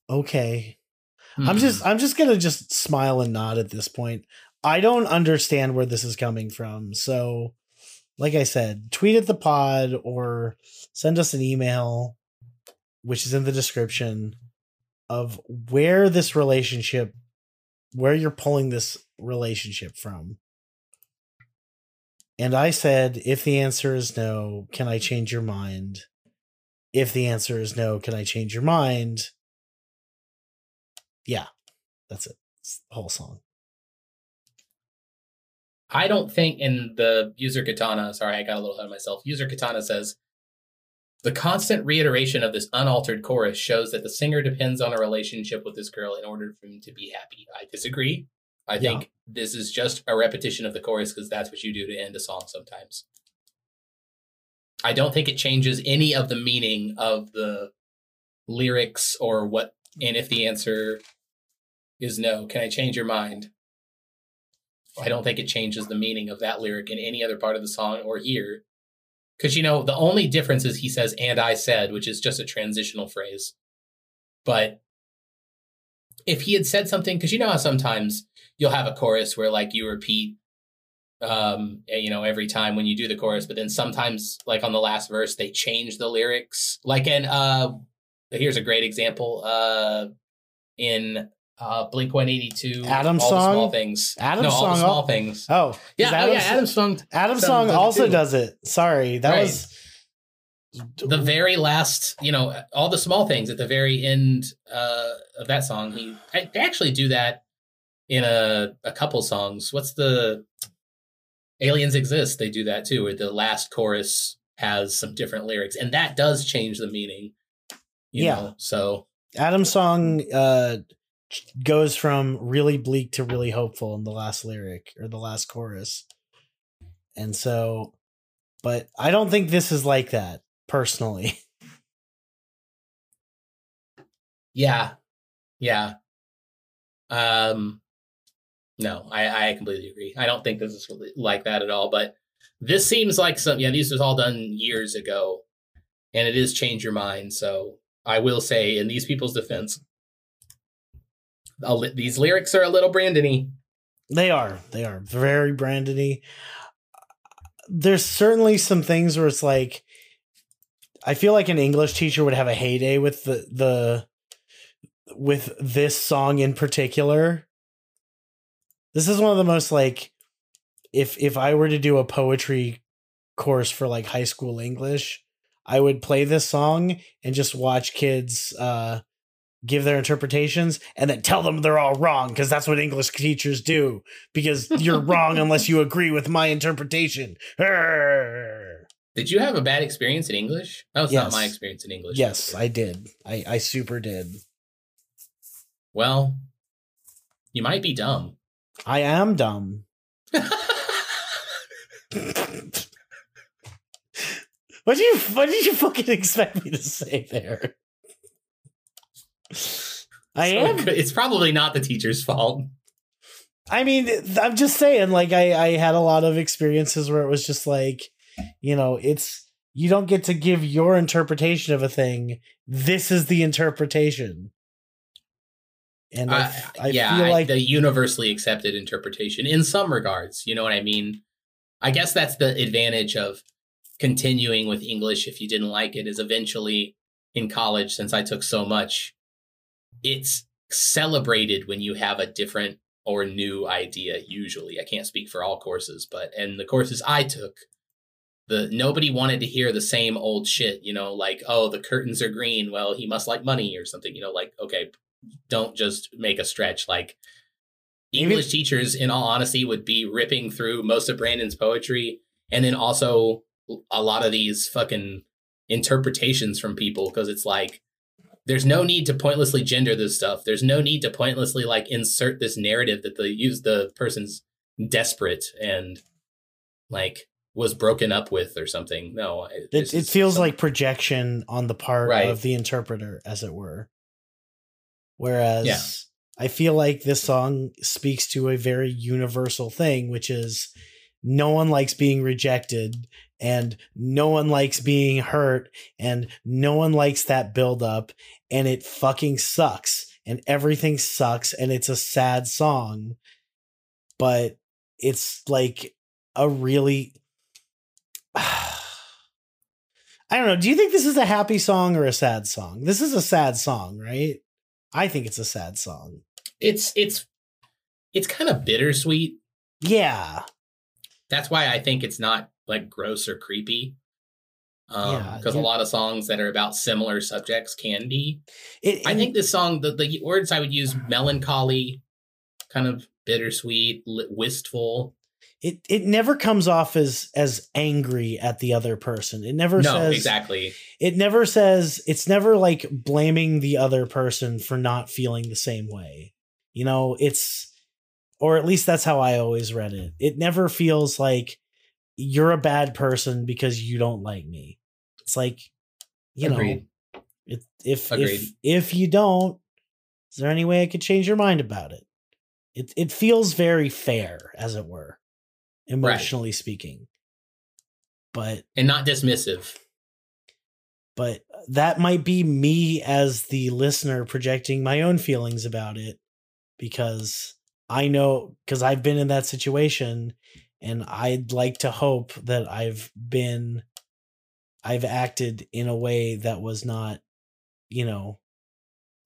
Okay, I'm Hmm. just I'm just gonna just smile and nod at this point. I don't understand where this is coming from. So, like I said, tweet at the pod or send us an email, which is in the description, of where this relationship, where you're pulling this relationship from. And I said, if the answer is no, can I change your mind? If the answer is no, can I change your mind? Yeah, that's it. It's the whole song. I don't think in the user katana, sorry, I got a little ahead of myself. User katana says the constant reiteration of this unaltered chorus shows that the singer depends on a relationship with this girl in order for him to be happy. I disagree. I think this is just a repetition of the chorus because that's what you do to end a song sometimes. I don't think it changes any of the meaning of the lyrics or what. And if the answer is no, can I change your mind? I don't think it changes the meaning of that lyric in any other part of the song or here. Because, you know, the only difference is he says, and I said, which is just a transitional phrase. But if he had said something, because you know how sometimes you'll have a chorus where, like, you repeat, um, you know, every time when you do the chorus, but then sometimes, like, on the last verse, they change the lyrics. Like, in, uh, here's a great example, uh, in uh, Blink 182, Adam's all the small things. Adam's no, all song, the small oh. things. Oh, Yeah, is oh, Adam's, yeah, Adam's song. Adam's song song does it also does it. Sorry, that Right. was The very last, you know, all the small things at the very end uh, of that song. He I, they actually do that in a a couple songs. What's the Aliens Exist? They do that too, where the last chorus has some different lyrics, and that does change the meaning. You Yeah. know, so Adam's song uh goes from really bleak to really hopeful in the last lyric or the last chorus. And so but I don't think this is like that personally. Yeah. Yeah. Um no, I, I completely agree. I don't think this is really like that at all, but this seems like some yeah, these was all done years ago. And it is change your mind. So I will say in these people's defense, li- these lyrics are a little Brandony. They are. They are very Brandony. There's certainly some things where it's like I feel like an English teacher would have a heyday with the the with this song in particular. This is one of the most like if if I were to do a poetry course for like high school English, I would play this song and just watch kids uh give their interpretations and then tell them they're all wrong because that's what English teachers do because you're wrong unless you agree with my interpretation. Arr. Did you have a bad experience in English? That was not my experience in English. Yes, I did. I I super did. Well, you might be dumb. I am dumb. What did you what did you fucking expect me to say there? I So am It's probably not the teacher's fault. I mean, I'm just saying, like, I, I had a lot of experiences where it was just like, you know, it's, you don't get to give your interpretation of a thing. This is the interpretation. And I, Uh, I yeah, feel I- like, the universally accepted interpretation in some regards. You know what I mean? I guess that's the advantage of continuing with English if you didn't like it, is eventually in college, since I took so much, it's celebrated when you have a different or new idea, usually. I can't speak for all courses, but and the courses I took, the nobody wanted to hear the same old shit, you know, like, oh, the curtains are green. Well, he must like money or something, you know, like, okay, don't just make a stretch. Like English teachers, in all honesty, would be ripping through most of Brandon's poetry and then also a lot of these fucking interpretations from people because it's like there's no need to pointlessly gender this stuff. There's no need to pointlessly like insert this narrative that the use the person's desperate and like was broken up with or something. No, it, It, it feels some- like projection on the part Right. of the interpreter, as it were. Whereas Yeah. I feel like this mm. song speaks to a very universal thing, which is no one likes being rejected and no one likes being hurt and no one likes that buildup and it fucking sucks and everything sucks and it's a sad song. But it's like a really I don't know. Do you think this is a happy song or a sad song? This is a sad song, right? I think it's a sad song. it's it's it's kind of bittersweet. Yeah. That's why I think it's not like gross or creepy. Um, Yeah, because you- a lot of songs that are about similar subjects can be. It, I think this song, the, the words I would use melancholy, kind of bittersweet, wistful. It it never comes off as as angry at the other person. It never No, says exactly. it never says it's never like blaming the other person for not feeling the same way. You know, it's or at least that's how I always read it. It never feels like you're a bad person because you don't like me. It's like you know, it, if if if you don't, is there any way I could change your mind about it? It it feels very fair, as it were, emotionally speaking. But and not dismissive. but that might be me as the listener projecting my own feelings about it because I know because I've been in that situation and I'd like to hope that I've been I've acted in a way that was not you know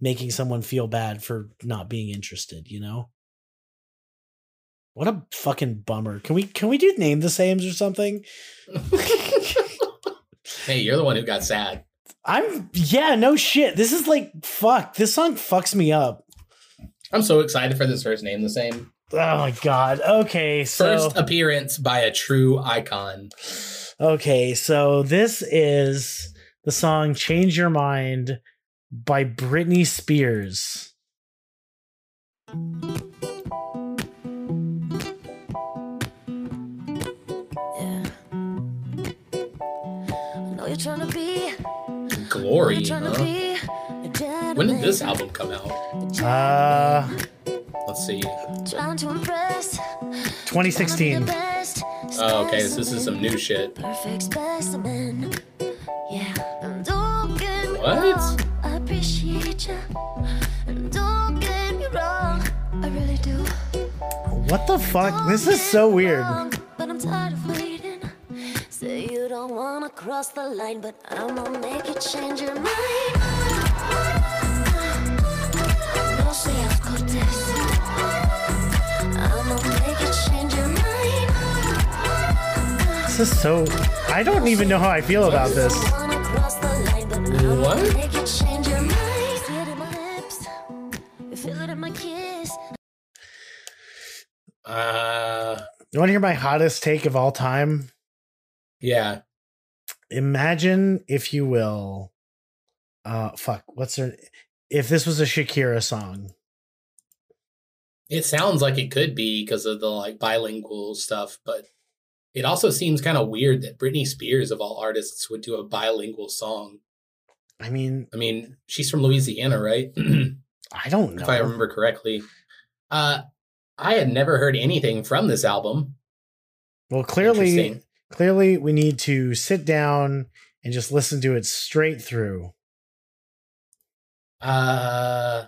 making someone feel bad for not being interested, you know? What a fucking bummer. Can we can we do name the sames or something? hey, you're the one who got sad. I'm yeah, no shit. This is like fuck. This song fucks me up. I'm so excited for this first name the same. Oh my god. Okay, so First appearance by a true icon. okay, so this is the song "Change Your Mind" by Britney Spears. Glory, you're trying to huh? be. a gentleman, When did this album come out? Uh, Let's see. Trying to impress. 2016. Oh, okay, so this is some new shit. Perfect specimen. Yeah. And don't get me What? I appreciate you. Don't get me wrong. I really do. What the fuck? This is so weird. Say you don't wanna cross the line, but I'ma make you change your mind. No seas cortés. I'ma make you change your mind. This is so. I don't even know how I feel about this. You wanna cross the line, but I'ma What? make you change your mind. Feel it in my lips. You feel it in my kiss. Uh, You want to hear my hottest take of all time? Yeah. Imagine, if you will, uh, fuck, what's her? If this was a Shakira song, It sounds like it could be because of the like bilingual stuff, but it also seems kind of weird that Britney Spears, of all artists, would do a bilingual song. I mean, I mean, she's from Louisiana, right? I don't know. if I remember correctly. Uh, I had never heard anything from this album. Well, clearly. Clearly, we need to sit down and just listen to it straight through. Uh,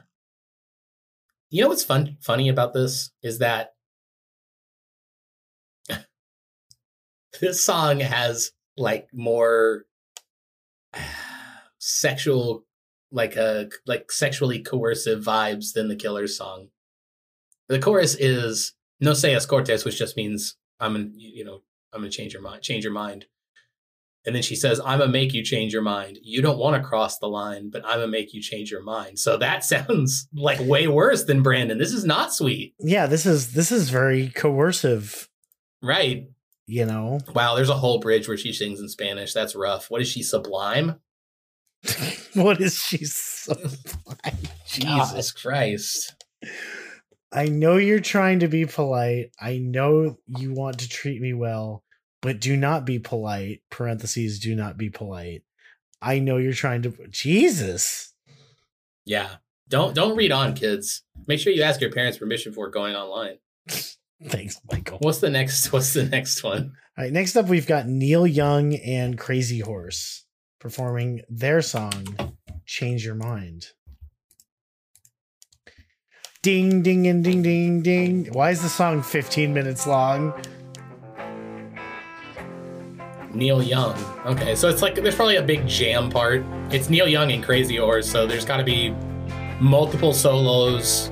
you know what's fun funny about this is that this song has like more sexual like uh like sexually coercive vibes than the killer's song the chorus is no seas cortes which just means i'm you know i'm gonna change your mind change your mind. And then she says i'm gonna make you change your mind. You don't want to cross the line but i'm gonna make you change your mind. So that sounds like way worse than brandon. This is not sweet. Yeah, this is this is very coercive. right. You know, wow there's a whole bridge where she sings in spanish. That's rough. What is she sublime? What is she? sublime? jesus christ I know you're trying to be polite. I know you want to treat me well, but do not be polite. Parentheses, do not be polite. I know you're trying to. Jesus. Yeah. Don't don't read on, kids. Make sure you ask your parents permission before going online. Thanks, Michael. What's the next what's the next one? All right, next up, we've got Neil Young and Crazy Horse performing their song, Change Your Mind. Ding, ding, and ding, ding, ding. Why is the song 15 minutes long? Neil Young. Okay, so it's like there's probably a big jam part. It's Neil Young and Crazy Horse, so there's got to be multiple solos,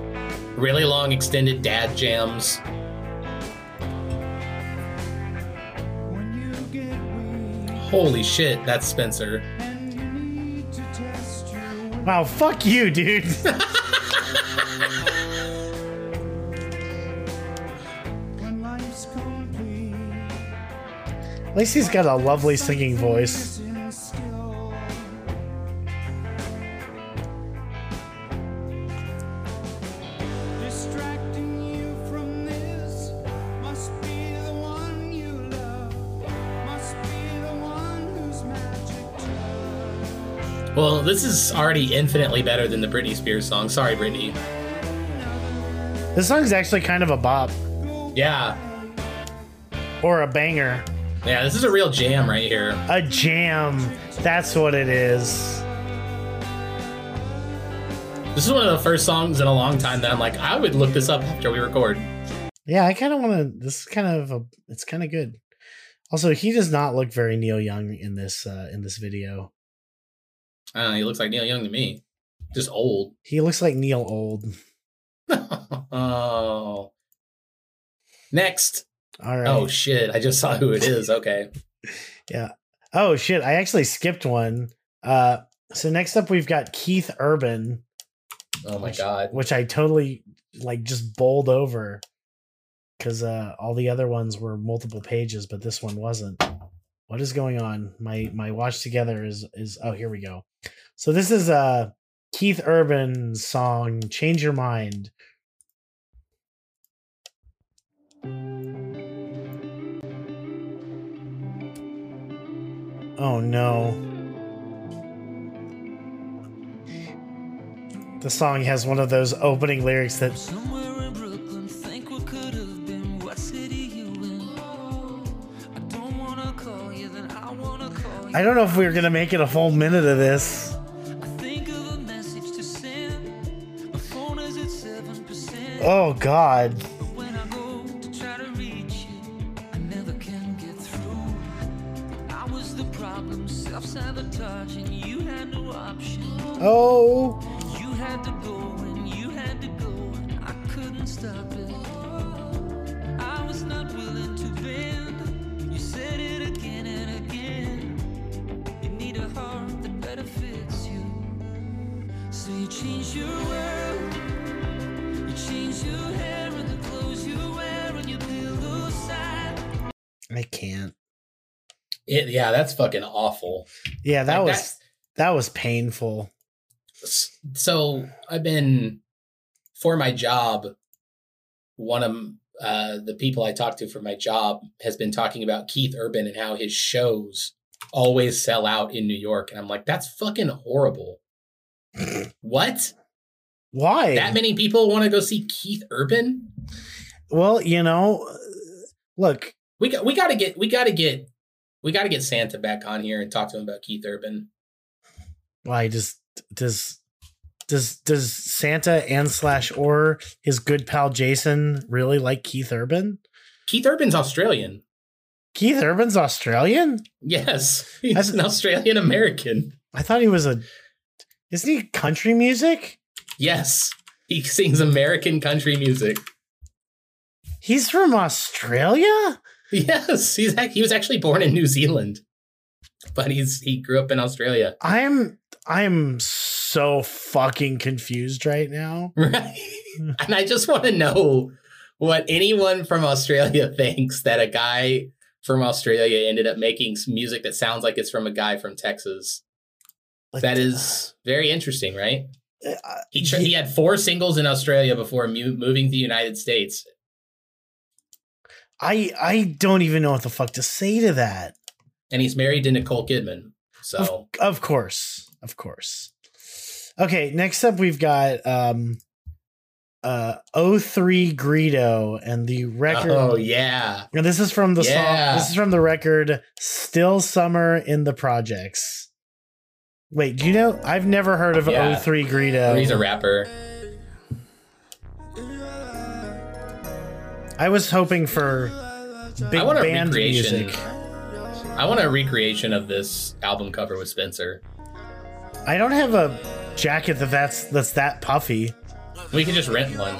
really long extended dad jams. Holy shit, that's Spencer. Wow, fuck you, dude. At least he's got a lovely singing voice. Distracting you from this must be the one you love, must be the one whose magic touch. Well, this is already infinitely better than the Britney Spears song. Sorry, Britney. This song's actually kind of a bop Yeah. or a banger. Yeah, this is a real jam right here. A jam. That's what it is. This is one of the first songs in a long time that I'm like, I would look this up after we record. Yeah, I kind of want to. This is kind of a. It's kind of good. Also, he does not look very Neil Young in this uh, in this video. I don't know, he looks like Neil Young to me. Just old. He looks like Neil Old. oh. Next. All right. Oh shit! I just saw who it is. Okay. yeah. Oh shit! I actually skipped one. Uh, so next up we've got Keith Urban, Oh my Which- god. which I totally like just bowled over because uh, all the other ones were multiple pages, but this one wasn't. What is going on? My my watch together is is oh here we go. So this is uh Keith Urban's song "Change Your Mind." Oh no. The song has one of those opening lyrics that Brooklyn, think what could have been. What city you in? I don't wanna call you, then I wanna call you. I don't know if we are gonna make it a full minute of this. Oh think Oh. You had to go and you had to go, I couldn't stop it. I was not willing to bend. You said it again and again. You need a heart that better fits you. So you change your world. You change your hair and the clothes you wear and your pillow side. I can't. It, yeah, that's fucking awful. Yeah, that Like, was that was painful. So I've been for my job. One of uh, the people I talked to for my job has been talking about Keith Urban and how his shows always sell out in New York, and I'm like, that's fucking horrible. what? Why? That many people want to go see Keith Urban? well, you know, look, We got we got to get we got to get we got to get Santa back on here and talk to him about Keith Urban. why does does does does Santa and slash or his good pal Jason really like Keith Urban? Keith Urban's Australian. Keith Urban's Australian? Yes, he's That's- an Australian American. I thought he was a. Isn't he country music? Yes, he sings American country music. He's from Australia. Yes, he's he was actually born in New Zealand, but he's he grew up in Australia. I'm I'm so fucking confused right now. Right. and I just want to know what anyone from Australia thinks that a guy from Australia ended up making music that sounds like it's from a guy from Texas. Like, That is very interesting, right? uh, He tr- he had four singles in Australia before mu- moving to the United States. I I don't even know what the fuck to say to that. And he's married to Nicole Kidman. So Of course. Of course. Okay, next up we've got um uh 03 Greedo and the record oh yeah, and this is from the Yeah. song this is from the record Still Summer in the Projects. Wait, do you know I've never heard of Yeah. 03 Greedo. he's a rapper. I was hoping for big I want a band music. I want a recreation of this album cover with Spencer. I don't have a jacket that that's that's that puffy. We can just rent one.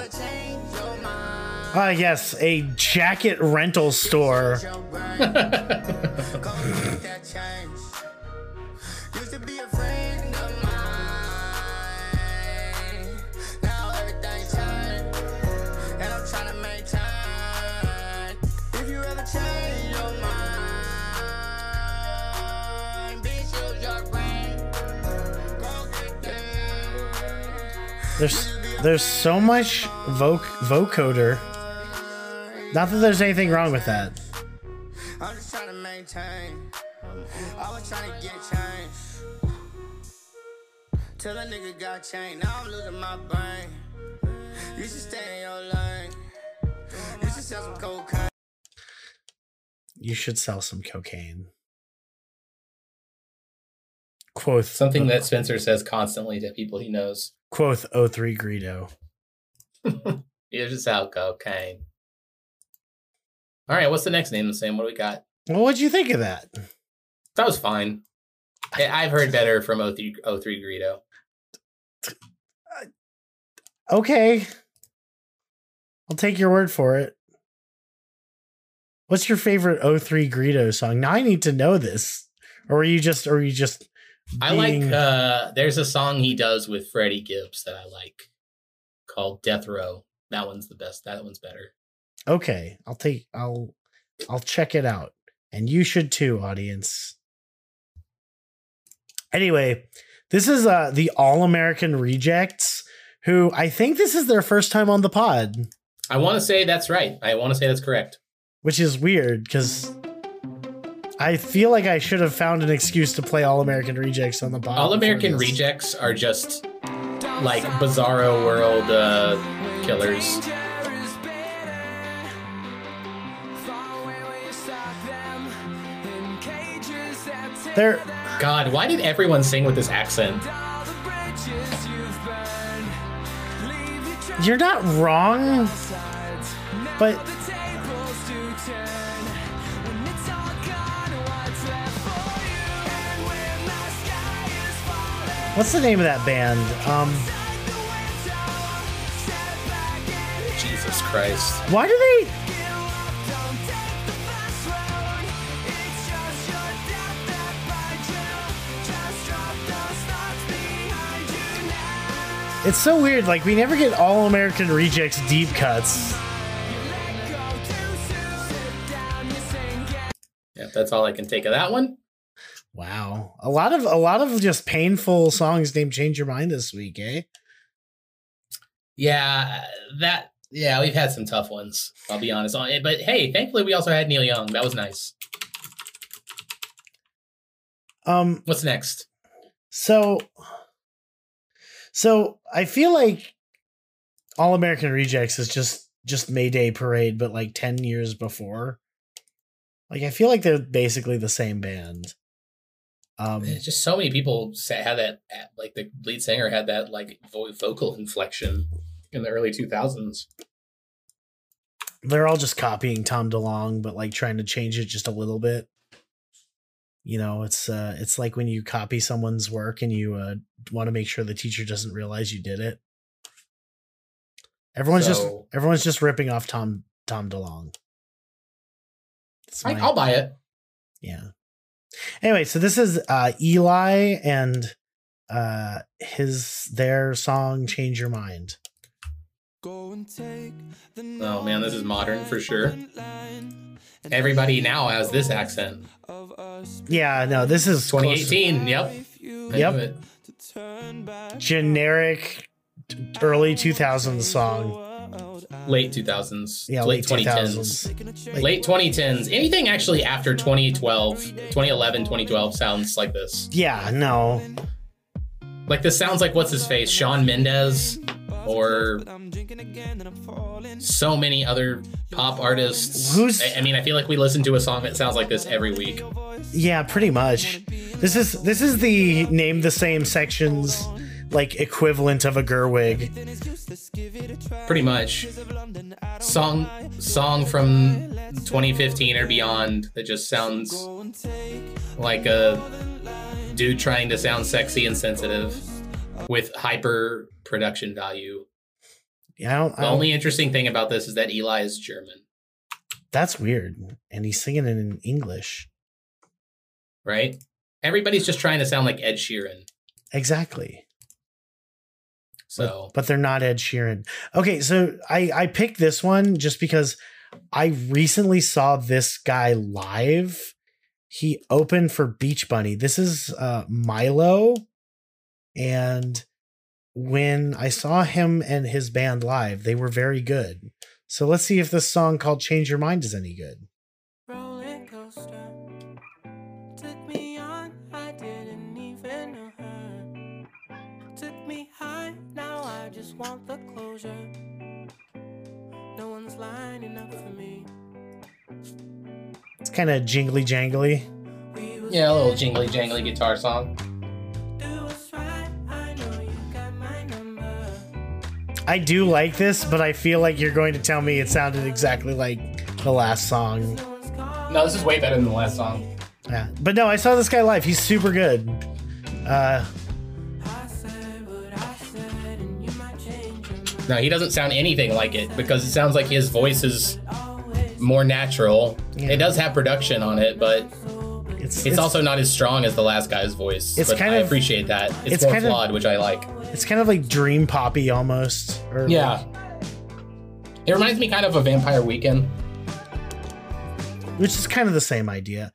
Ah, yes, a jacket rental store. There's there's so much voc vocoder. Not that there's anything wrong with that. I'm just trying to maintain. I was trying to get change. Till a nigga got changed. Now I'm losing my brain. You should stay in your lane. You should sell some cocaine. You should sell some cocaine. Quoth Something that Spencer says constantly to people he knows. Quoth 03 Greedo. You just cocaine. All right, what's the next name? Sam, what do we got? Well, what'd you think of that? That was fine. I've heard better from 03, 03 Greedo. Okay. I'll take your word for it. What's your favorite 03 Greedo song? Now I need to know this. Or are you just or are you just I like uh there's a song he does with Freddie Gibbs that I like called Death Row. That one's the best. That one's better. Okay, I'll take I'll I'll check it out. And you should too, audience. Anyway, this is uh the All American Rejects who I think this is their first time on the pod, I want to say that's right. I want to say that's correct. which is weird cuz I feel like I should have found an excuse to play All American Rejects on the pod. All American. Rejects are just like bizarro world uh, killers. They're God, why did everyone sing with this accent? you're not wrong, but what's the name of that band? Um Jesus Christ. Why do they? It's so weird. Like we never get all American rejects deep cuts. Yeah, that's all I can take of that one. Wow, a lot of a lot of just painful songs named "Change Your Mind" this week, eh? Yeah, that. Yeah, we've had some tough ones. I'll be honest on it, but hey, thankfully we also had Neil Young. That was nice. Um, What's next? So, so I feel like All American Rejects is just just Mayday Parade, but like ten years before. Like I feel like they're basically the same band. Um, just so many people had that. Like the lead singer had that like vo- vocal inflection in the early 2000s. they're all just copying Tom DeLonge, but like trying to change it just a little bit. You know, it's uh, it's like when you copy someone's work and you uh, want to make sure the teacher doesn't realize you did it. Everyone's just everyone's just ripping off Tom Tom DeLonge. I, I'll buy it. yeah. Anyway, so this is uh Eli and uh his their song Change Your Mind. Oh man, this is modern for sure. Everybody now has this accent. Yeah, no, this is close- 2018. Yep. I Yep. generic early 2000s song. Late 2000s. Yeah, late late 2010s. 2000s. Like- Late 2010s. Anything actually after 2012, 2011, 2012 sounds like this. Yeah, no. Like this sounds like what's his face, Shawn Mendes, or so many other pop artists. Who's- I, I mean, I feel like we listen to a song that sounds like this every week. Yeah, pretty much. This is this is the name the same sections like equivalent of a Gerwig. Pretty much. Song song from 2015 or beyond that just sounds like a dude trying to sound sexy and sensitive with hyper production value. Yeah, I don't, I The don't- only interesting thing about this is that Eli is German, that's weird. And he's singing it in English. right? Everybody's just trying to sound like Ed Sheeran. Exactly. So But they're not Ed Sheeran. Okay, so I I picked this one just because I recently saw this guy live. He opened for Beach Bunny. This is uh Milo and when I saw him and his band live, they were very good. So let's see if this song called Change Your Mind is any good. Just want the closure no one's lining up for me It's kind of jingly jangly. yeah, a little jingly jangly guitar song. do what's right I know you got my number I do like this, but I feel like you're going to tell me it sounded exactly like the last song. no No, this is way better than the last song. Yeah. But no, I saw this guy live. He's super good. Uh No, he doesn't sound anything like it because it sounds like his voice is more natural. Yeah. It does have production on it, but it's it's, also not as strong as the last guy's voice. It's but kind I of- appreciate that. It's, it's more kind of- flawed, which I like. it's kind of like dream poppy almost. Or Yeah. It reminds me kind of of Vampire Weekend. which is kind of the same idea.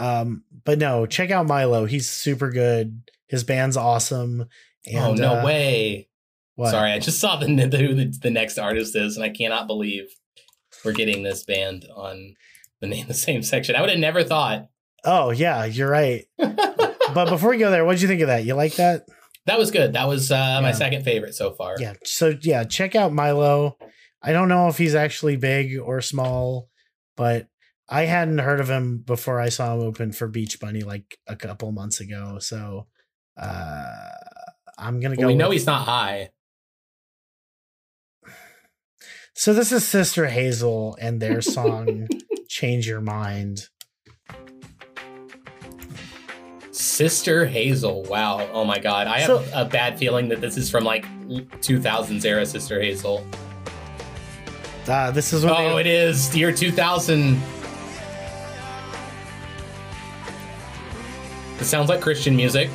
Um, but no, check out Milo. He's super good. His band's awesome. And, oh no uh, way! What? Sorry, I just saw the who the, the next artist is, and I cannot believe we're getting this band on the name the same section. I would have never thought. Oh yeah, you're right. but before we go there, what did you think of that? You like that? That was good. That was uh, my second favorite so far. Yeah. So yeah, check out Milo. I don't know if he's actually big or small, but I hadn't heard of him before I saw him open for Beach Bunny like a couple months ago. So uh I'm gonna But go. we know with- he's not high. So this is Sister Hazel and their song "Change Your Mind." Sister Hazel. Wow. Oh my God. I have So- a bad feeling that this is from like 2000s era Sister Hazel. Uh, this is when Oh, they, it is year 2000. It sounds like Christian music.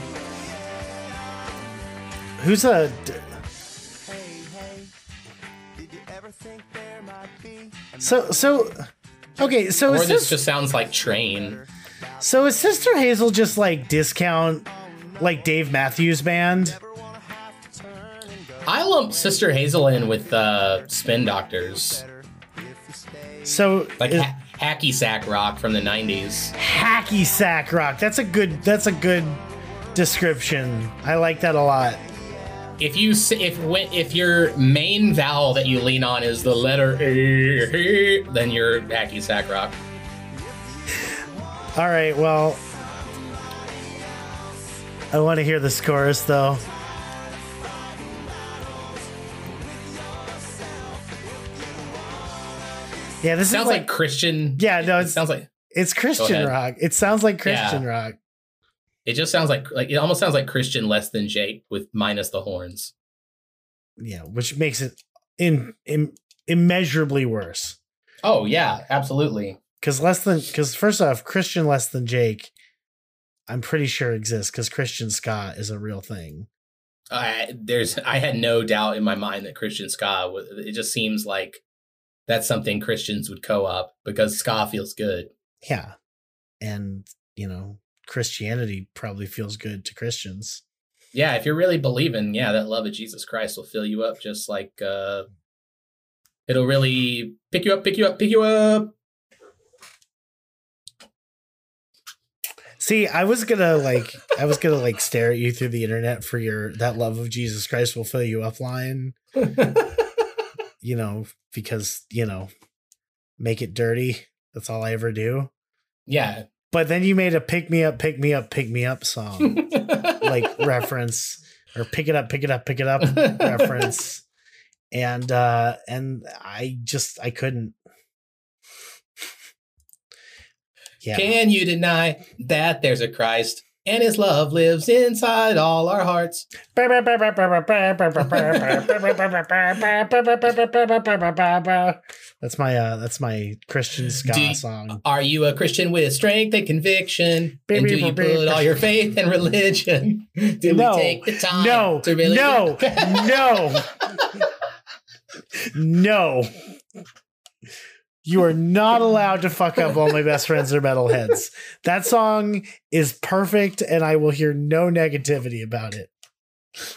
who's a so so okay so Or this just sounds like Train. so is Sister Hazel just like discount like Dave Matthews Band? I lump Sister Hazel in with uh, Spin Doctors. So Like is- ha- hacky sack rock from the 90s. hacky sack rock. That's a good. That's a good description. I like that a lot. If you if if your main vowel that you lean on is the letter A, then you're hacky sack rock. All right. Well, I want to hear the chorus though. Yeah, this Sounds is like, like, Christian. yeah, no, it sounds like it's Christian rock. It sounds like Christian Yeah. rock. It just sounds like like it almost sounds like Christian less than Jake with minus the horns. Yeah, which makes it in, in immeasurably worse. Oh yeah, absolutely. Because less than because first off, Christian less than Jake, I'm pretty sure exists because Christian ska is a real thing. I there's I had no doubt in my mind that Christian ska was it just seems like that's something Christians would co-op because ska feels good. Yeah, and you know Christianity probably feels good to Christians. Yeah, if you're really believing, yeah, that love of Jesus Christ will fill you up just like uh It'll really pick you up, pick you up, pick you up. See, I was gonna like, I was gonna like stare at you through the internet for your that love of Jesus Christ will fill you up line. You know, because you know, make it dirty. That's all I ever do. yeah. But then you made a pick me up, pick me up, pick me up song, like reference or pick it up, pick it up, pick it up reference. And uh and I just I couldn't. Yeah. Can you deny that there's a Christ and his love lives inside all our hearts? That's my uh that's my Christian ska you- song. Are you a Christian with strength and conviction? And do you put all your faith in religion? Do No. we take the time No, to really no, no, no. You are not allowed to fuck up all my best friends are metalheads. That song is perfect, and I will hear no negativity about it.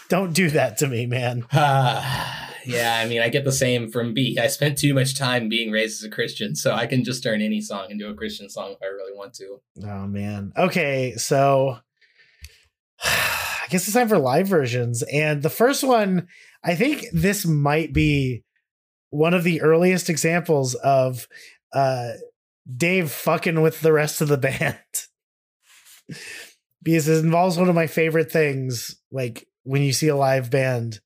Don't do that to me, man. Ah, yeah, I mean, I get the same from B. I spent too much time being raised as a Christian, so I can just turn any song into a Christian song if I really want to. Oh man. Okay, so I guess it's time for live versions. And the first one, I think this might be one of the earliest examples of uh Dave fucking with the rest of the band. because it involves one of my favorite things, like when you see a live band,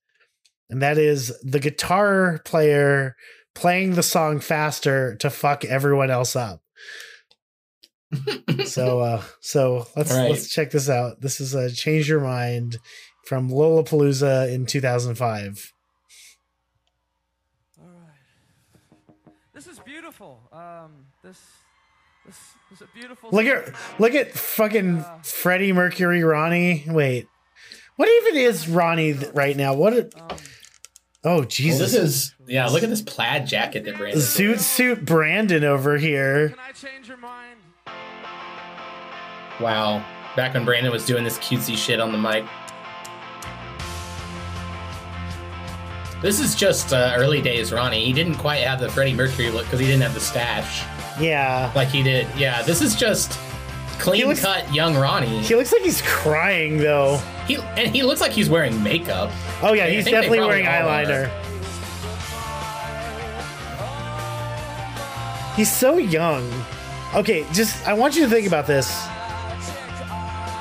and that is the guitar player playing the song faster to fuck everyone else up so uh so let's right. let's check this out this is a change your mind from lollapalooza in 2005 beautiful. look at look at fucking freddie mercury ronnie wait what even is ronnie th- right now what a, Um, oh Well, jesus this is yeah. Look at this plaid jacket that Brandon. zoot suit brandon over here can I change your mind? Wow. Back when Brandon was doing this cutesy shit on the mic. This is just uh, early days, Ronnie. He didn't quite have the Freddie Mercury look because he didn't have the stash yeah like he did. Yeah, this is just clean looks- cut young Ronnie. he looks like he's crying though He and he looks like he's wearing makeup. oh yeah I he's definitely wearing all are. eyeliner he's so young okay just i want you to think about this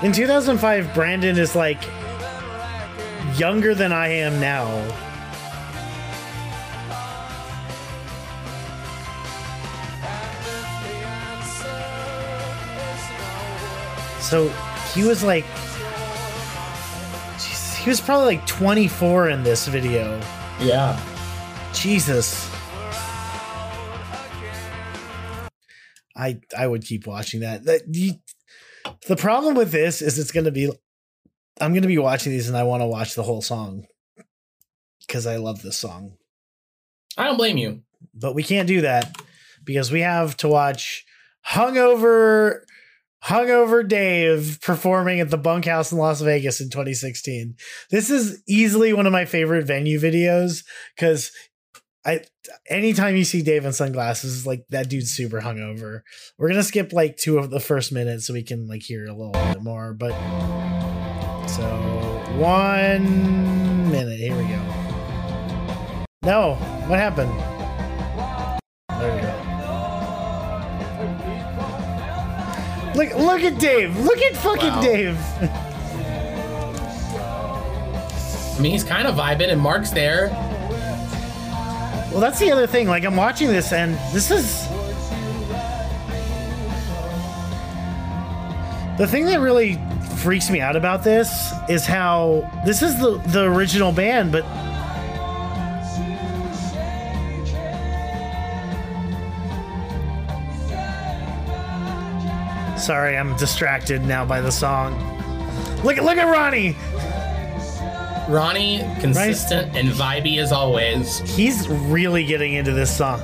in 2005 brandon is like younger than i am now so he was like he was probably like 24 in this video. Yeah. jesus. I i would keep watching that. That you, the problem with this is it's going to be i'm going to be watching these and i want to watch the whole song. Because i love this song. I don't blame you. but we can't do that because we have to watch hungover hungover dave performing at the bunkhouse in las vegas in 2016 this is easily one of my favorite venue videos because i anytime you see dave in sunglasses like that dude's super hungover. We're gonna skip like two of the first minutes so we can like hear a little bit more but so one minute here we go. No what happened Look! Look at Dave! Look at fucking Wow. Dave! I mean, he's kind of vibing, and Mark's there. Well, that's the other thing. Like, I'm watching this, and this is the thing that really freaks me out about this is how this is the the original band, but sorry, I'm distracted now by the song. Look at look at Ronnie. Ronnie, consistent and vibey as always. He's really getting into this song.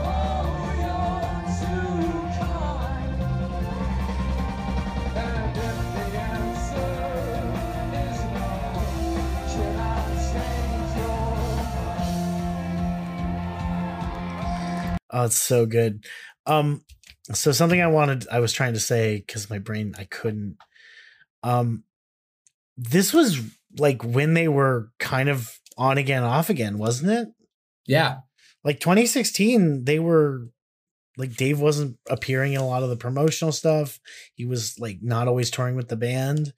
Oh, it's so good. Um, so something I wanted, I was trying to say because my brain, I couldn't. Um, this was like when they were kind of on again, off again, wasn't it? Yeah. Like 2016, they were like Dave wasn't appearing in a lot of the promotional stuff. He was like not always touring with the band.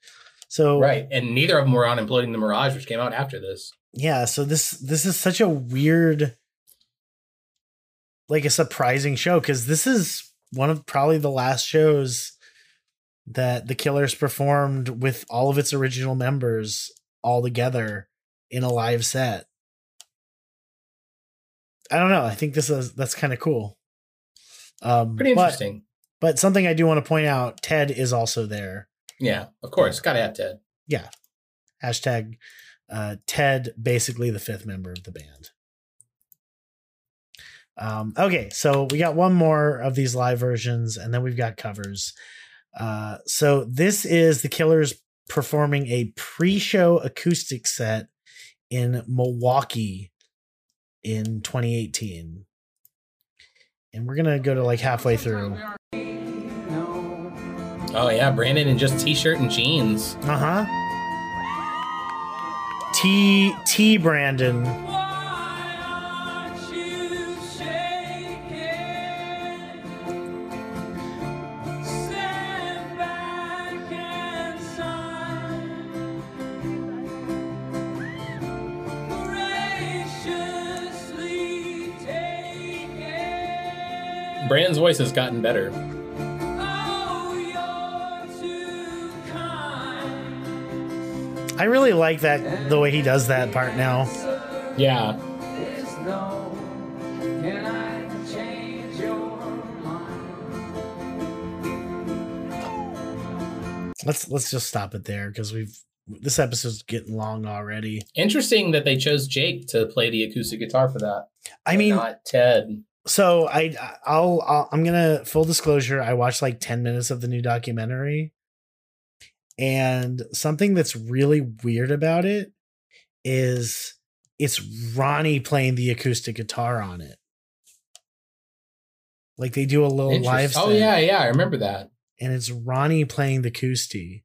So Right. And neither of them were on Imploding the Mirage, which came out after this. yeah so this this is such a weird like a surprising show because this is one of probably the last shows that the killers performed with all of its original members all together in a live set i don't know i think this is that's kind of cool um Pretty but- interesting. but something i do want to point out ted is also there yeah, of course. Gotta have Ted. Yeah. Hashtag uh, Ted, basically the fifth member of the band. Um, okay, so we got one more of these live versions, and then we've got covers. Uh, so this is the Killers performing a pre-show acoustic set in Milwaukee in 2018, and we're gonna go to like halfway through. Oh yeah, Brandon in just t-shirt and jeans. Uh huh. T T Brandon. Voice has gotten better. I really like that the way he does that part now. Yeah. Let's let's just stop it there because we've this episode's getting long already. Interesting that they chose Jake to play the acoustic guitar for that. I mean, not Ted. So I I'll, I'll I'm gonna full disclosure. I watched like ten minutes of the new documentary, and something that's really weird about it is it's Ronnie playing the acoustic guitar on it. Like they do a little live. Oh yeah, yeah, I remember that. and it's Ronnie playing the Coosty.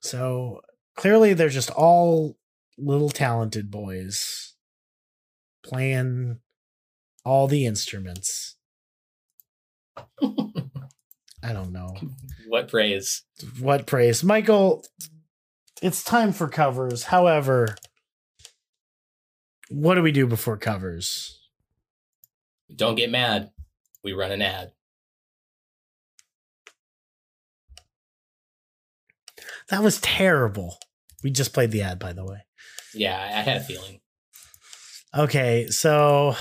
So clearly they're just all little talented boys playing all the instruments. I don't know. What praise? What praise? Michael, it's time for covers. However, what do we do before covers? Don't get mad. We run an ad. That was terrible. We just played the ad, by the way. Yeah, I had a feeling. Okay, so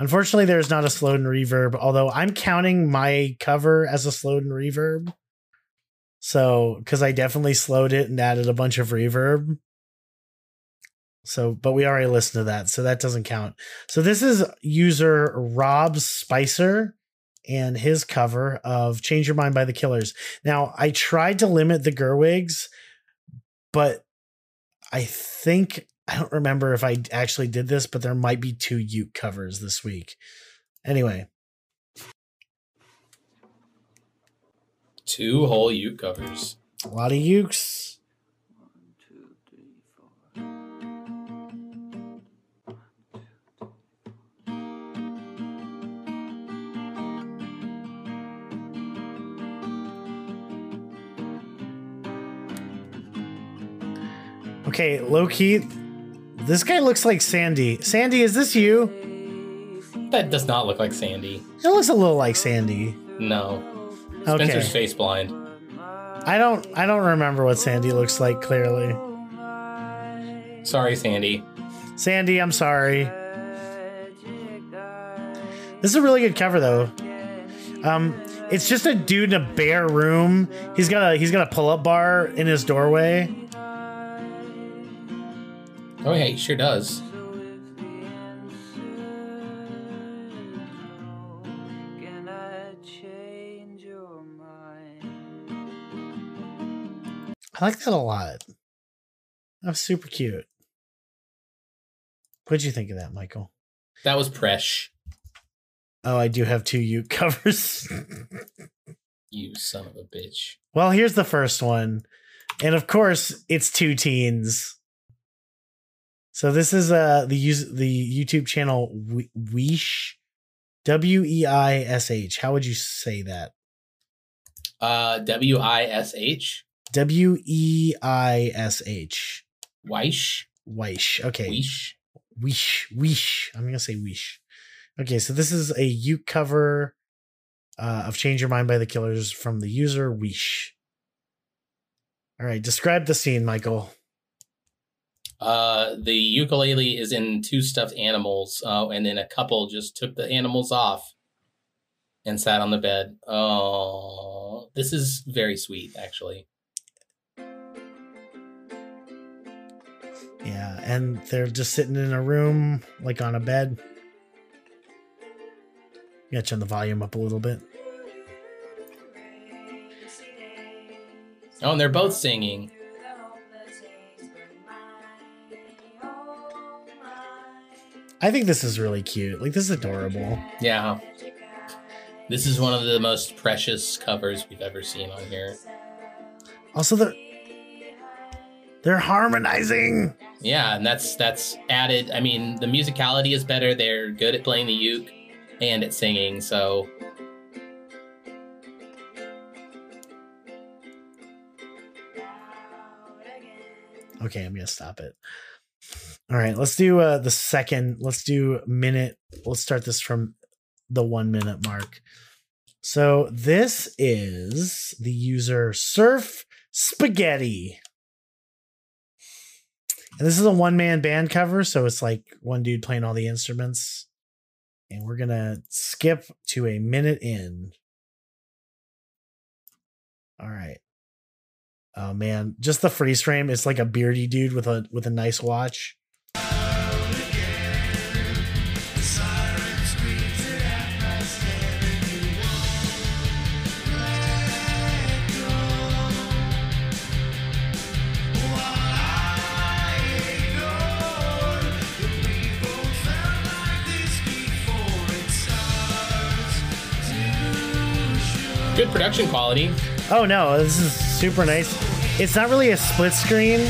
unfortunately, there's not a slowed and reverb, although I'm counting my cover as a slowed and reverb. So, because I definitely slowed it and added a bunch of reverb. So, but we already listened to that, so that doesn't count. So, this is user Rob Spicer and his cover of Change Your Mind by the Killers. Now, I tried to limit the Gerwigs, but I think I don't remember if I actually did this, but there might be two uke covers this week. Anyway, Two whole uke covers. a lot of Ukes. Okay, low key. This guy looks like Sandy. Sandy, is this you? That does not look like Sandy. It looks a little like Sandy. No. Okay. Spencer's face blind. I don't I don't remember what Sandy looks like clearly. Sorry, Sandy. Sandy, I'm sorry. This is a really good cover though. Um it's just a dude in a bare room. He's got a he's got a pull-up bar in his doorway. Oh yeah, he sure does. I change your mind? I like that a lot. That was super cute. What'd you think of that, Michael? That was Presh. Oh, I do have two uke covers. You son of a bitch. well, here's the first one. And of course, it's two teens. So this is uh the use the YouTube channel Weish W E I S H. How would you say that? Uh, W I S H. W E I S H. Weish. Weish. Okay. Weish. Weish. Weish. I'm gonna say Weish. Okay, so this is a uke cover uh, of "Change Your Mind" by the Killers from the user Weish. All right, describe the scene, Michael. Uh, the ukulele is in two stuffed animals, uh, and then a couple just took the animals off and sat on the bed. Oh, this is very sweet, actually. Yeah, and they're just sitting in a room, like on a bed. You gotta turn the volume up a little bit. Oh, and they're both singing. I think this is really cute. Like this is adorable. Yeah. This is one of the most precious covers we've ever seen on here. Also, they're they're harmonizing. Yeah, and that's that's added. I mean, the musicality is better. They're good at playing the uke and at singing. So Okay, I'm gonna stop it. All right, let's do uh the second. Let's do minute. Let's start this from the one minute mark. So this is the user Surf Spaghetti. And this is a one man band cover, so it's like one dude playing all the instruments. And we're gonna skip to a minute in. All right. Oh man, just the freeze frame. It's like a beardy dude with a with a nice watch. Good production quality. Oh no, this is super nice. It's not really a split screen.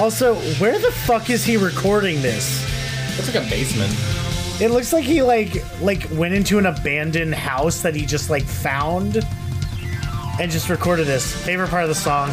Also, where the fuck is he recording this? Looks like a basement. It looks like he like like went into an abandoned house that he just like found and just recorded this. Favorite part of the song.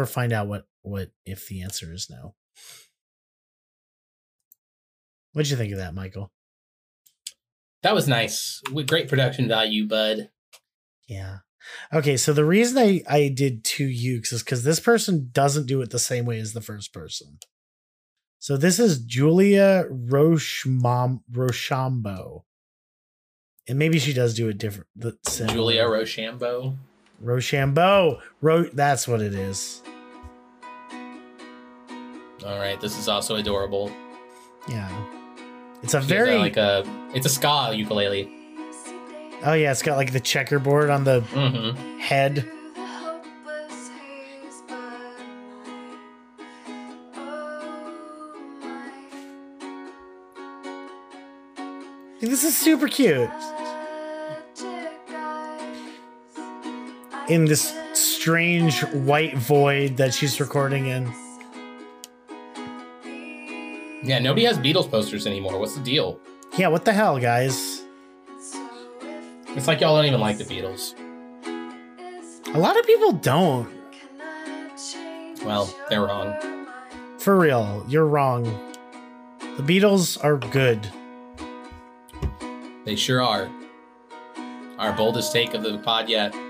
Never find out what what if the answer is no. What'd you think of that, Michael? That was nice. With great production value, bud. Yeah. Okay, so the reason I I did two ukes is because this person doesn't do it the same way as the first person. So this is Julia Rochemam Rochambeau. And maybe she does do it different. Julia Rochambeau. Rochambeau. Ro- that's what it is. All right, this is also adorable. Yeah. It's a very like a it's a ska ukulele. Oh yeah, it's got like the checkerboard on the Mm-hmm. head. This is super cute. In this strange white void that she's recording in. Yeah, nobody has Beatles posters anymore. What's the deal? Yeah, what the hell, guys? It's like y'all don't even like the Beatles. A lot of people don't. Well, they're wrong. For real, you're wrong. The Beatles are good. They sure are. Our boldest take of the pod yet.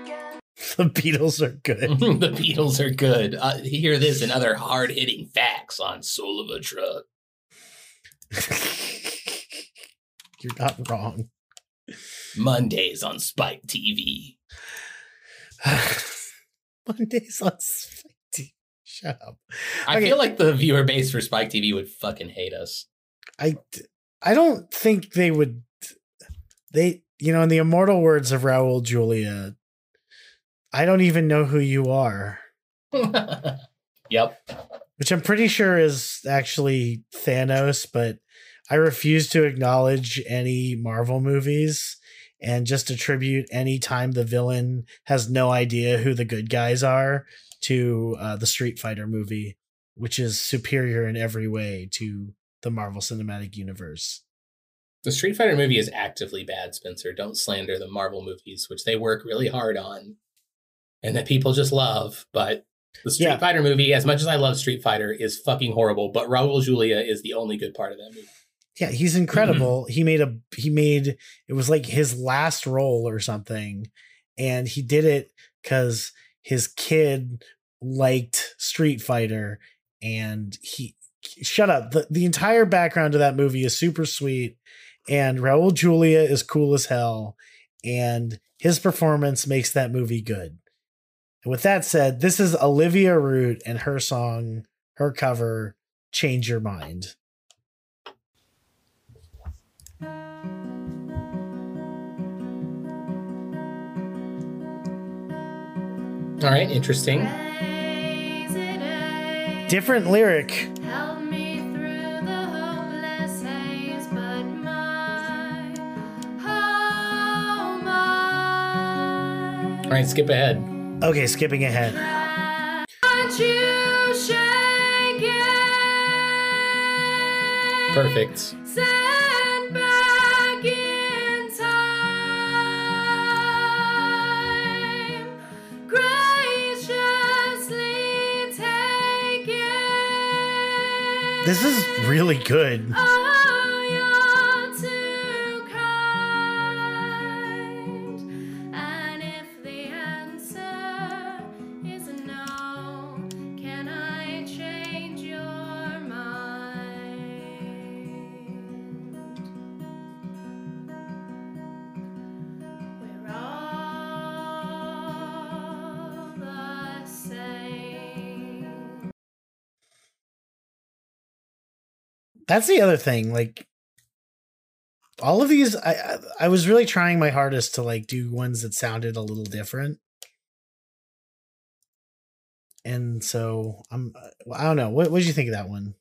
The Beatles are good. the Beatles are good. Uh, hear this and other hard hitting facts on Soul of a Truck. You're not wrong. Mondays on Spike TV. Mondays on Spike TV. Shut up. I Okay. feel like the viewer base for Spike TV would fucking hate us. I I don't think they would they you know in the immortal words of Raul Julia I don't even know who you are yep. Which I'm pretty sure is actually Thanos but I refuse to acknowledge any Marvel movies and just attribute any time the villain has no idea who the good guys are to uh, the Street Fighter movie which is superior in every way to the Marvel Cinematic Universe. The Street Fighter movie is actively bad, Spencer. Don't slander the Marvel movies, which they work really hard on and that people just love. But the Street Yeah. Fighter movie, as much as I love Street Fighter, is fucking horrible. But Raul Julia is the only good part of that movie. Yeah, he's incredible. He made a he made it was like his last role or something, and he did it because his kid liked Street Fighter, and he shut up. The the entire background of that movie is super sweet, and Raul Julia is cool as hell, and his performance makes that movie good. And with that said, this is Olivia Root and her song, her cover, "Change Your Mind." All right, interesting. Different lyric. Help me through the hopeless haze, but my, oh my. All right, skip ahead. Okay, skipping ahead. Aren't you shaking? Perfect. Send back in time. Graciously take it. This is really good. Oh, That's the other thing. Like all of these, I I, I was really trying my hardest to like do ones that sounded a little different. And so I'm, I don't know. What what did you think of that one?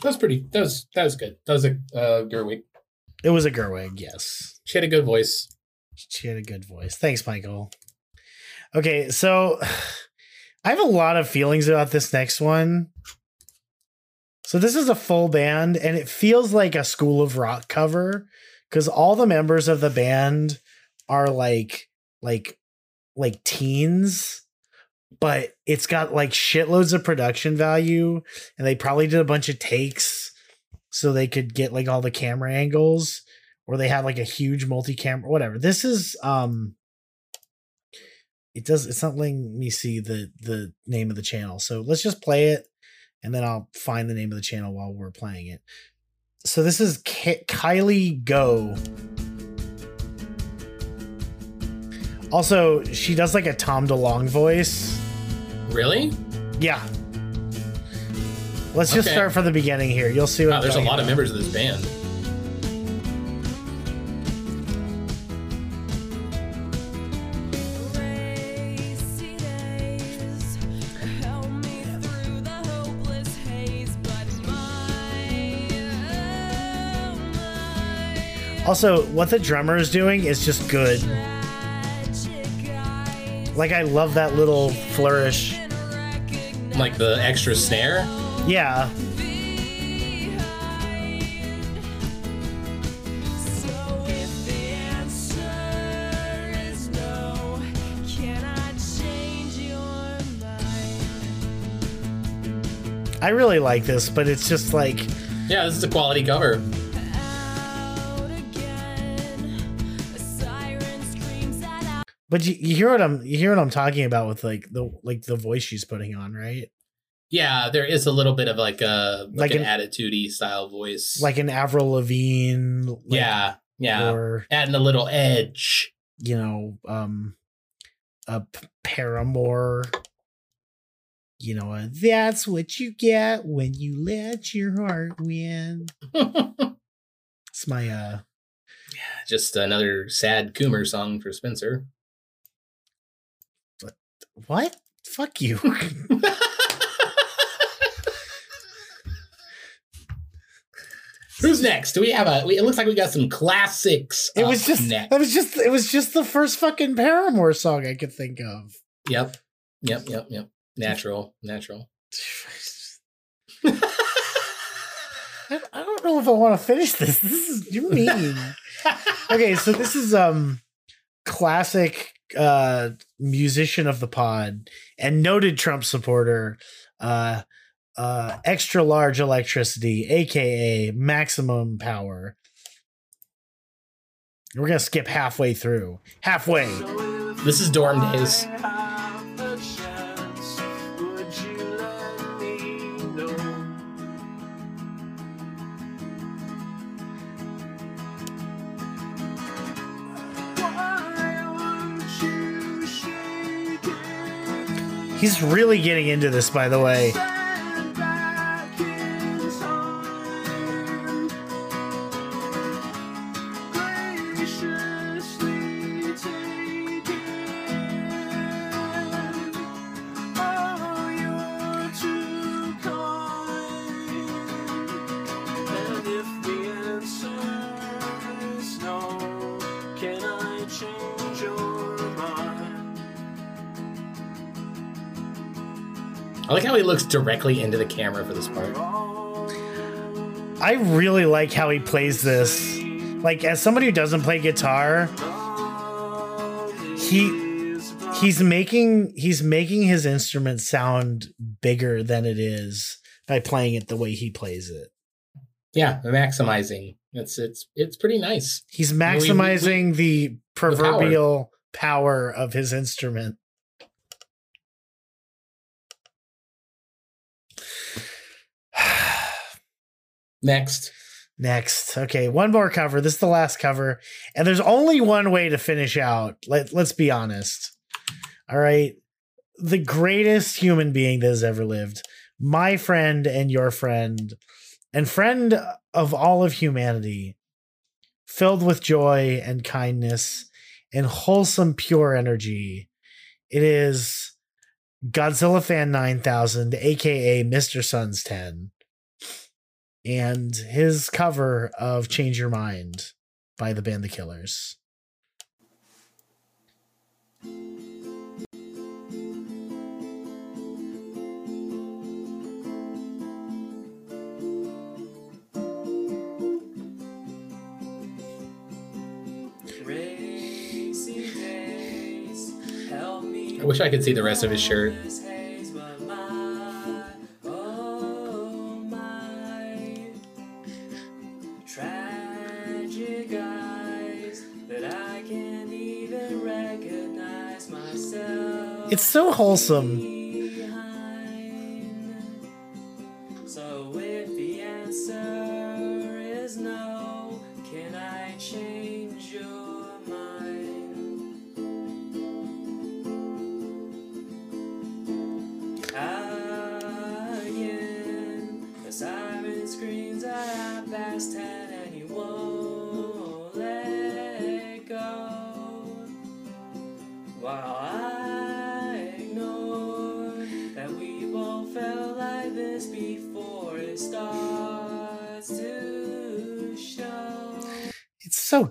That was pretty. That was that was good. That was a uh, Gerwig. It was a Gerwig, yes. She had a good voice. She had a good voice. Thanks, Michael. Okay, so I have a lot of feelings about this next one. So this is a full band, and it feels like a School of Rock cover because all the members of the band are like like like teens, but it's got like shitloads of production value, and they probably did a bunch of takes so they could get like all the camera angles or they have like a huge multi-camera whatever. This is um it does it's not letting me see the the name of the channel. So let's just play it and then i'll find the name of the channel while we're playing it so this is Ki- kylie go also she does like a Tom DeLonge voice Really? yeah let's just Okay. start from the beginning here you'll see what Wow, there's a lot of members of this band. Also what the drummer is doing is just good like i love that little flourish Like the extra snare. yeah behind. So if the answer is no, can I change your mind? I really like this, but it's just like Yeah, this is a quality cover. But you, you hear what I'm you hear what I'm talking about with like the like the voice she's putting on, right? Yeah, there is a little bit of like a like, Like an, an- attitudey style voice. Like an Avril Lavigne. like- yeah, Yeah. or Adding a little edge. you know, um, a Paramore. You know, a, that's what you get when you let your heart win. It's my uh yeah, Just another sad Coomer song for Spencer. What? Fuck you. Who's next? Do we have a? We, it looks like we got some classics. It was just next. that was just it was just the first fucking Paramore song I could think of. Yep. Yep. Yep. Yep. Natural. Natural. I, I don't know if I want to finish this. This is you're mean. okay, so this is um classic uh musician of the pod and noted Trump supporter uh uh extra large electricity aka maximum power. We're to skip halfway through. Halfway. This is Dorm Days. He's really getting into this by the way. I like how he looks directly into the camera for this part. I really like how he plays this. Like as somebody who doesn't play guitar, he he's making he's making his instrument sound bigger than it is by playing it the way he plays it. Yeah, maximizing. It's it's it's pretty nice. He's We- we- we- maximizing the proverbial power of his instrument. Next. Next. Okay, one more cover. This is the last cover. And there's only one way to finish out. Let, let's be honest. All right. The greatest human being that has ever lived. My friend and your friend, and friend of all of humanity, filled with joy and kindness and wholesome, pure energy. It is Godzilla Fan 9000, aka Mr. Suns 10 and his cover of Change Your Mind by the band The Killers. Racing days, help me I wish I could see the rest of his shirt. It's so wholesome.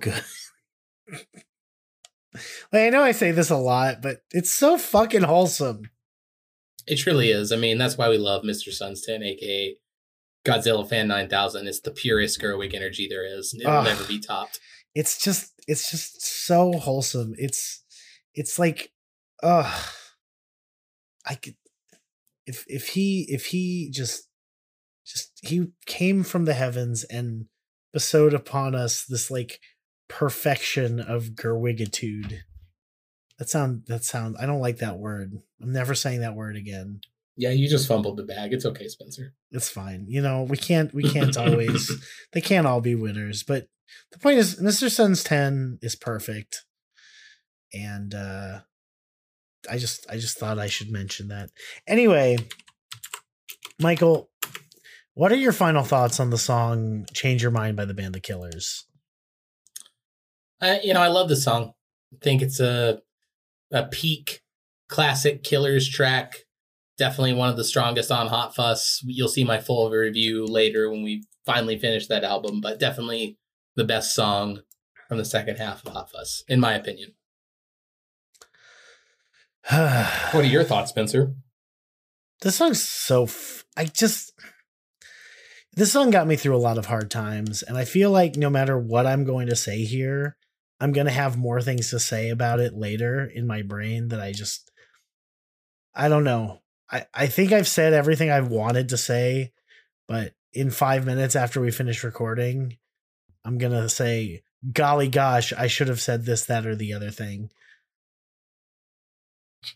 Good. like, I know I say this a lot, but it's so fucking wholesome. It truly is. I mean, that's why we love Mr. Sunsten, aka Godzilla Fan 9000. It's the purest Gerwig energy there is. It'll Ugh. never be topped. It's just it's just so wholesome. It's it's like uh I could if if he if he just just he came from the heavens and bestowed upon us this like perfection of Gerwigitude. That sound that sound I don't like that word. I'm never saying that word again. Yeah, you just fumbled the bag. It's okay, Spencer. It's fine. You know, we can't we can't always they can't all be winners, but the point is, Mr. Sun's 10 is perfect. And uh I just I just thought I should mention that. Anyway, Michael, what are your final thoughts on the song Change Your Mind by the Band The Killers? Uh, you know, I love the song. I think it's a a peak classic Killers track. Definitely one of the strongest on Hot Fuss. You'll see my full review later when we finally finish that album, but definitely the best song from the second half of Hot Fuss, in my opinion. What are your thoughts, Spencer? this song's so f- i just this song got me through a lot of hard times and i feel like no matter what i'm going to say here i'm going to have more things to say about it later in my brain that i just i don't know. I i think i've said everything i've wanted to say but in five minutes after we finish recording i'm going to say golly gosh i should have said this that or the other thing.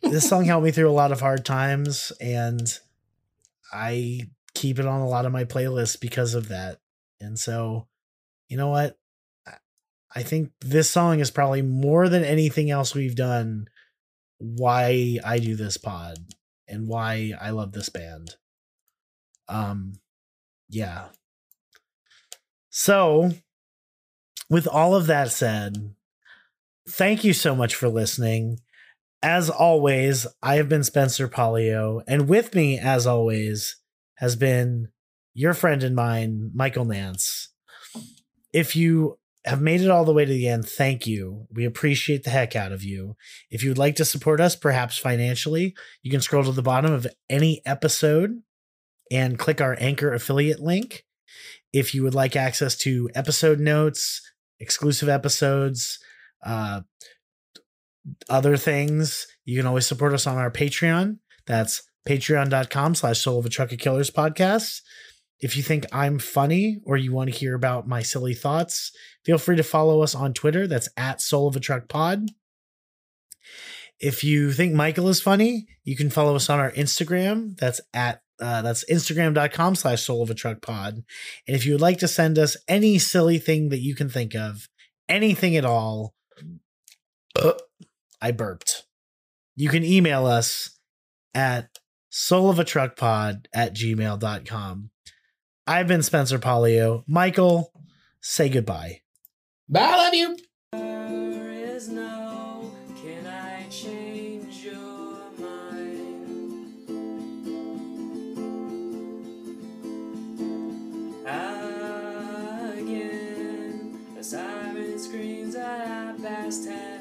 This song helped me through a lot of hard times and i keep it on a lot of my playlists because of that. And so you know what i think this song is probably more than anything else we've done why i do this pod and why i love this band. Um yeah. So with all of that said thank you so much for listening. As always, I have been Spencer Polio, and with me, as always, has been your friend and mine, Michael Nance. If you have made it all the way to the end, thank you. We appreciate the heck out of you. If you would like to support us, perhaps financially, you can scroll to the bottom of any episode and click our Anchor affiliate link. If you would like access to episode notes, exclusive episodes, uh, other things, you can always support us on our Patreon. That's patreon.com slash soul of a truck of killers podcast. If you think I'm funny or you want to hear about my silly thoughts, feel free to follow us on Twitter. That's at soul of a truck pod. If you think Michael is funny, you can follow us on our Instagram. That's at uh, that's instagram.com slash soul of a truck pod. And if you would like to send us any silly thing that you can think of, anything at all, I burped. You can email us at soul of a truck pod at gmail.com. I've been Spencer Polio. Michael, say goodbye. Bye, I love you. There is no can I change your mind. Again, siren screams at past time.